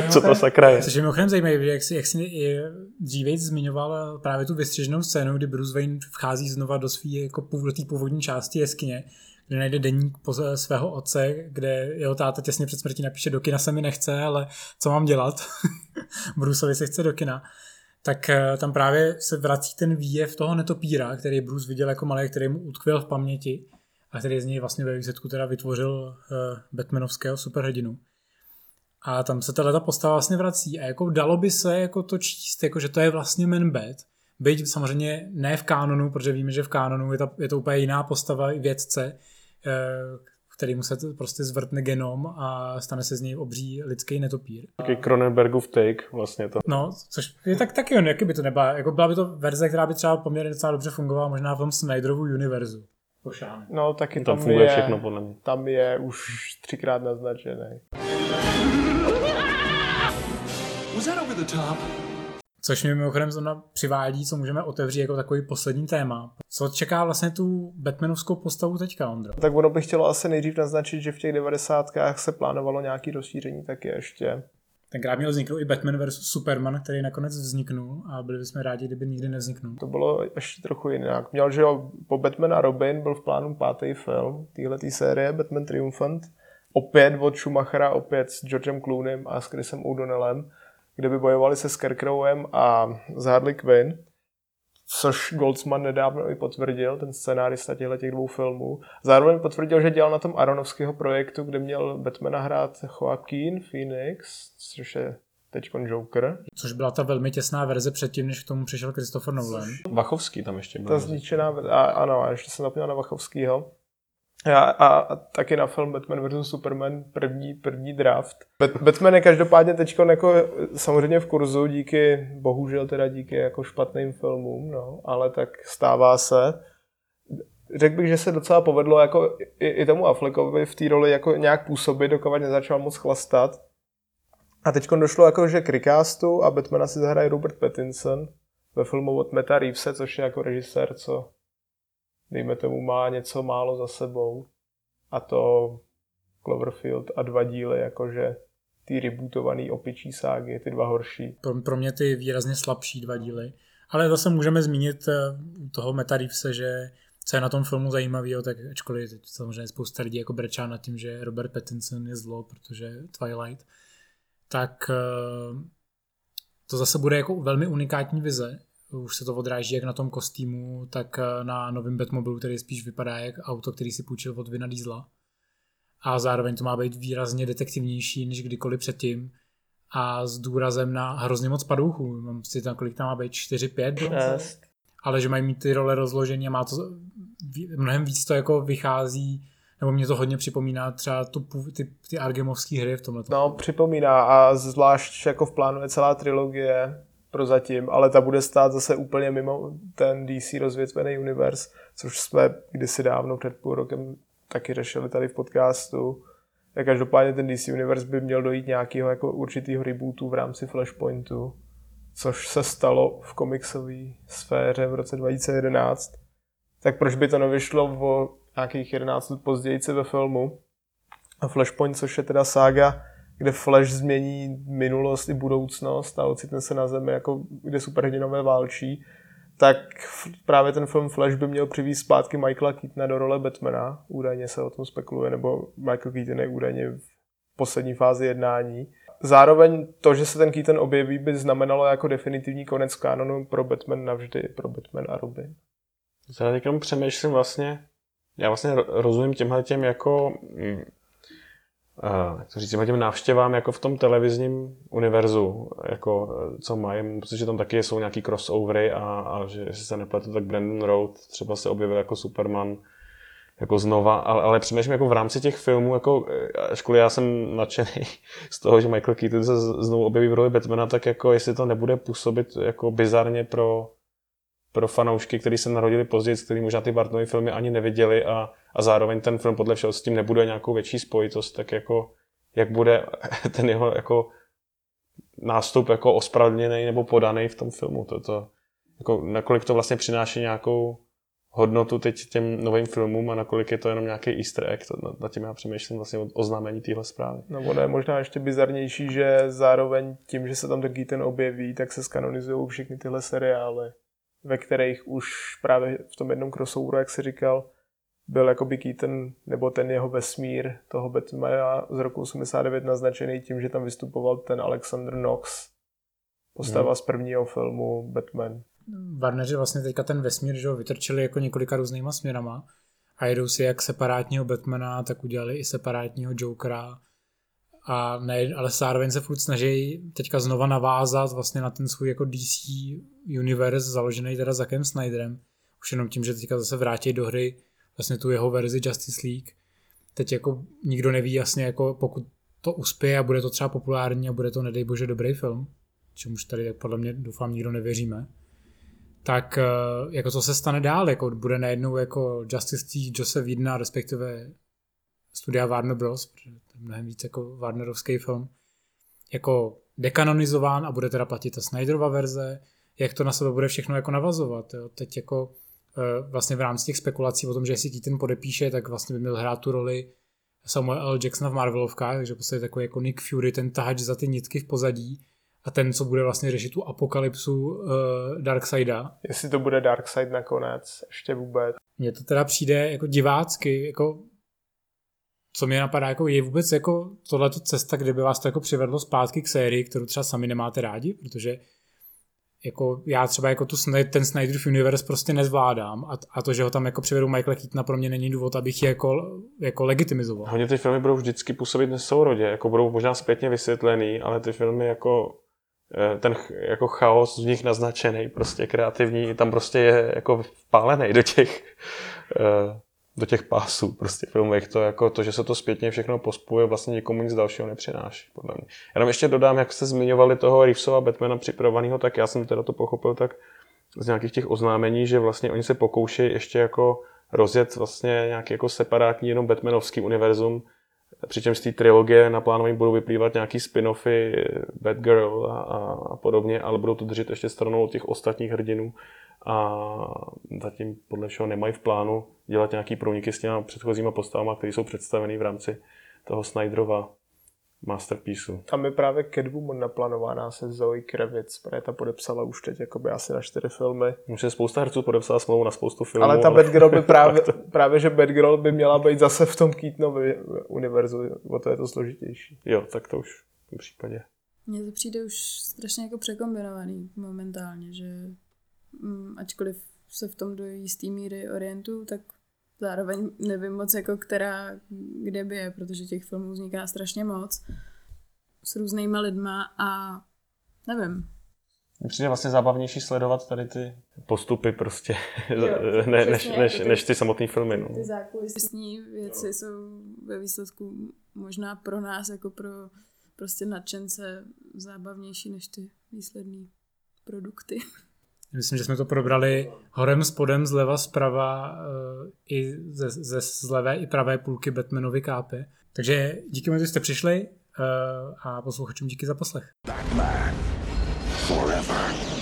S4: co to sakra je.
S2: Což je mimochodem zajímavé, jak si, jak si dříve zmiňoval právě tu vystřiženou scénu, kdy Bruce Wayne vchází znova do své jako do té původní části jeskyně, kde najde deník po svého otce, kde jeho táta těsně před smrtí napíše do kina se mi nechce, ale co mám dělat? Bruceovi se chce do kina. Tak eh, tam právě se vrací ten výjev toho netopíra, který Bruce viděl jako malý, který mu utkvěl v paměti a který z něj vlastně ve výsledku teda vytvořil uh, Batmanovského superhrdinu. A tam se ta postava vlastně vrací a jako dalo by se jako to číst, jako že to je vlastně Man Bat, byť samozřejmě ne v kánonu, protože víme, že v kánonu je to, je to úplně jiná postava i vědce, eh, který mu se prostě zvrtne genom a stane se z něj obří lidský netopír.
S4: Taky Cronenbergův take vlastně to.
S2: No, což je tak, taky on, jaký by to nebyla, jako byla by to verze, která by třeba poměrně docela dobře fungovala možná v tom Snyderovu univerzu. Pošáne.
S5: No, taky
S4: Tam
S5: tam,
S4: funguje
S5: je,
S4: všechno podle mě.
S5: tam je už třikrát naznačený.
S2: Což mě mimochodem zrovna přivádí, co můžeme otevřít jako takový poslední téma. Co čeká vlastně tu Batmanovskou postavu teďka, Ondro?
S5: Tak ono by chtělo asi nejdřív naznačit, že v těch devadesátkách se plánovalo nějaký rozšíření taky ještě.
S2: Tenkrát měl vzniknout i Batman vs. Superman, který nakonec vzniknul a byli bychom rádi, kdyby nikdy nevzniknul.
S5: To bylo ještě trochu jinak. Měl, že jo, po Batman a Robin byl v plánu pátý film téhletý série, Batman Triumphant. Opět od Schumachera, opět s Georgem Clooneym a s Chrisem O'Donnellem, kde by bojovali se Scarecrowem a s Harley Quinn, což Goldsman nedávno i potvrdil, ten scénárista těchto těch dvou filmů. Zároveň potvrdil, že dělal na tom Aronovského projektu, kde měl Batmana hrát Joaquin Phoenix, což je teď Joker.
S2: Což byla ta velmi těsná verze předtím, než k tomu přišel Christopher Nolan.
S4: Vachovský tam ještě byl.
S5: Ta zničená, a, ano, a ještě jsem zapomněl na Vachovskýho. A, a, a, taky na film Batman vs. Superman první, první draft. Bat, Batman je každopádně teď jako samozřejmě v kurzu díky, bohužel teda díky jako špatným filmům, no, ale tak stává se. Řekl bych, že se docela povedlo jako i, i tomu Affleckovi v té roli jako nějak působit, dokud nezačal moc chlastat. A teď došlo jako, že k recastu a Batmana si zahraje Robert Pattinson ve filmu od Meta Reevese, což je jako režisér, co dejme tomu má něco málo za sebou. A to Cloverfield a dva díly, jakože ty rebootovaný opičí ságy, ty dva horší.
S2: Pro, pro mě ty výrazně slabší dva díly. Ale zase můžeme zmínit eh, toho Meta Reevese, že co je na tom filmu zajímavého, tak ačkoliv samozřejmě spousta lidí jako brečá nad tím, že Robert Pattinson je zlo, protože Twilight, tak eh, to zase bude jako velmi unikátní vize. Už se to odráží jak na tom kostýmu, tak eh, na novém Batmobilu, který spíš vypadá jak auto, který si půjčil od Vina Diesla. A zároveň to má být výrazně detektivnější než kdykoliv předtím. A s důrazem na hrozně moc padouchů. Mám si tam, kolik tam má být, 4-5?
S5: Šest.
S2: Ale že mají mít ty role rozloženě a má to mnohem víc to jako vychází nebo mě to hodně připomíná třeba tu, ty, ty Argemovské hry v tomhle.
S5: No, připomíná a zvlášť jako v plánu je celá trilogie prozatím, ale ta bude stát zase úplně mimo ten DC rozvětvený univerz, což jsme kdysi dávno před půl rokem taky řešili tady v podcastu. A každopádně ten DC univerz by měl dojít nějakého jako určitého rebootu v rámci Flashpointu, což se stalo v komiksové sféře v roce 2011. Tak proč by to nevyšlo o nějakých 11 let později ve filmu? A Flashpoint, což je teda sága, kde Flash změní minulost i budoucnost a ocitne se na zemi, jako kde superhrdinové válčí, tak právě ten film Flash by měl přivést zpátky Michaela Keatona do role Batmana. Údajně se o tom spekuluje, nebo Michael Keaton je údajně v poslední fázi jednání. Zároveň to, že se ten Keaton objeví, by znamenalo jako definitivní konec kanonu pro Batman navždy, pro Batman a Robin.
S4: Já teď přemýšlím vlastně, já vlastně rozumím těmhle těm jako uh, jak to říct, těm návštěvám jako v tom televizním univerzu, jako co mají, protože tam taky jsou nějaký crossovery a, a že jestli se nepletu, tak Brandon Road třeba se objevil jako Superman jako znova, ale, ale přemýšlím jako v rámci těch filmů, jako ačkoliv já jsem nadšený z toho, že Michael Keaton se znovu objeví v roli Batmana, tak jako jestli to nebude působit jako bizarně pro, pro fanoušky, kteří se narodili později, kteří možná ty Bartnovy filmy ani neviděli a, a zároveň ten film podle všeho s tím nebude nějakou větší spojitost, tak jako jak bude ten jeho jako nástup jako ospravedlněný nebo podaný v tom filmu. To, to, jako, nakolik to vlastně přináší nějakou hodnotu teď těm novým filmům a nakolik je to jenom nějaký easter egg, to, na tím já přemýšlím vlastně o oznámení téhle zprávy.
S5: No ono je možná ještě bizarnější, že zároveň tím, že se tam taky ten objeví, tak se skanonizují všechny tyhle seriály ve kterých už právě v tom jednom crossoveru, jak si říkal, byl jakoby Keaton, nebo ten jeho vesmír toho Batmana z roku 89 naznačený tím, že tam vystupoval ten Alexander Knox, postava hmm. z prvního filmu Batman.
S2: Warneri vlastně teďka ten vesmír že ho vytrčili jako několika různýma směrama a jedou si jak separátního Batmana, tak udělali i separátního Jokera a ne, ale zároveň se furt snaží teďka znova navázat vlastně na ten svůj jako DC universe založený teda Zackem Snyderem. Už jenom tím, že teďka zase vrátí do hry vlastně tu jeho verzi Justice League. Teď jako nikdo neví jasně, jako pokud to uspěje a bude to třeba populární a bude to, nedej bože, dobrý film, čemuž tady podle mě doufám nikdo nevěříme, tak eh, jako co se stane dál, jako bude najednou jako Justice League Joseph Widna, respektive studia Warner Bros., protože to je mnohem víc jako Warnerovský film, jako dekanonizován a bude teda platit ta Snyderova verze, jak to na sebe bude všechno jako navazovat. Jo. Teď jako eh, vlastně v rámci těch spekulací o tom, že jestli Keaton podepíše, tak vlastně by měl hrát tu roli Samuel L. Jacksona v Marvelovkách, takže prostě takový jako Nick Fury, ten tahač za ty nitky v pozadí a ten, co bude vlastně řešit tu apokalypsu uh, Darkseida.
S5: Jestli to bude Darkseid nakonec, ještě vůbec.
S2: Mně to teda přijde jako divácky, jako co mě napadá, jako je vůbec jako tohleto cesta, kde by vás to jako přivedlo zpátky k sérii, kterou třeba sami nemáte rádi, protože jako já třeba jako tu, ten Snyderův universe prostě nezvládám a, a to, že ho tam jako přivedou Michael Keatona pro mě není důvod, abych je jako, jako legitimizoval.
S4: Hodně ty filmy budou vždycky působit nesourodě, jako budou možná zpětně vysvětlený, ale ty filmy jako eh, ten jako chaos v nich naznačený, prostě kreativní, tam prostě je jako vpálený do těch uh, do těch pásů prostě filmech. To, jako to, že se to zpětně všechno pospuje, vlastně nikomu nic dalšího nepřináší, podle mě. Jenom ještě dodám, jak jste zmiňovali toho Reevesova Batmana připravovaného, tak já jsem teda to pochopil tak z nějakých těch oznámení, že vlastně oni se pokouší ještě jako rozjet vlastně nějaký jako separátní jenom Batmanovský univerzum, přičemž z té trilogie na plánování budou vyplývat nějaký spin-offy Batgirl a, a, a podobně, ale budou to držet ještě stranou od těch ostatních hrdinů a zatím podle všeho nemají v plánu dělat nějaký průniky s těma předchozíma postavama, které jsou představeny v rámci toho Snyderova masterpieceu.
S5: Tam je právě Catwoman naplánovaná se Zoe Kravitz, protože ta podepsala už teď jakoby asi na čtyři filmy.
S4: Už se spousta herců podepsala smlouvu na spoustu filmů.
S5: Ale ta ale... Batgirl by právě, právě, že Batgirl by měla být zase v tom Keatonově univerzu, o to je to složitější.
S4: Jo, tak to už v tom případě.
S3: Mně to přijde už strašně jako překombinovaný momentálně, že ačkoliv se v tom do jisté míry orientuju, tak zároveň nevím moc, jako která, kde by je, protože těch filmů vzniká strašně moc s různýma lidma a nevím.
S4: Mně přijde vlastně zábavnější sledovat tady ty postupy prostě, jo, ne, než, než, ty, než ty samotné filmy. No.
S3: Ty zákulisní věci jo. jsou ve výsledku možná pro nás jako pro prostě nadšence zábavnější než ty výsledné produkty.
S2: Myslím, že jsme to probrali horem, spodem, zleva, zprava, uh, i ze, ze zlevé i pravé půlky Batmanovy kápy. Takže díky moc, že jste přišli uh, a posluchačům díky za poslech. Batman forever.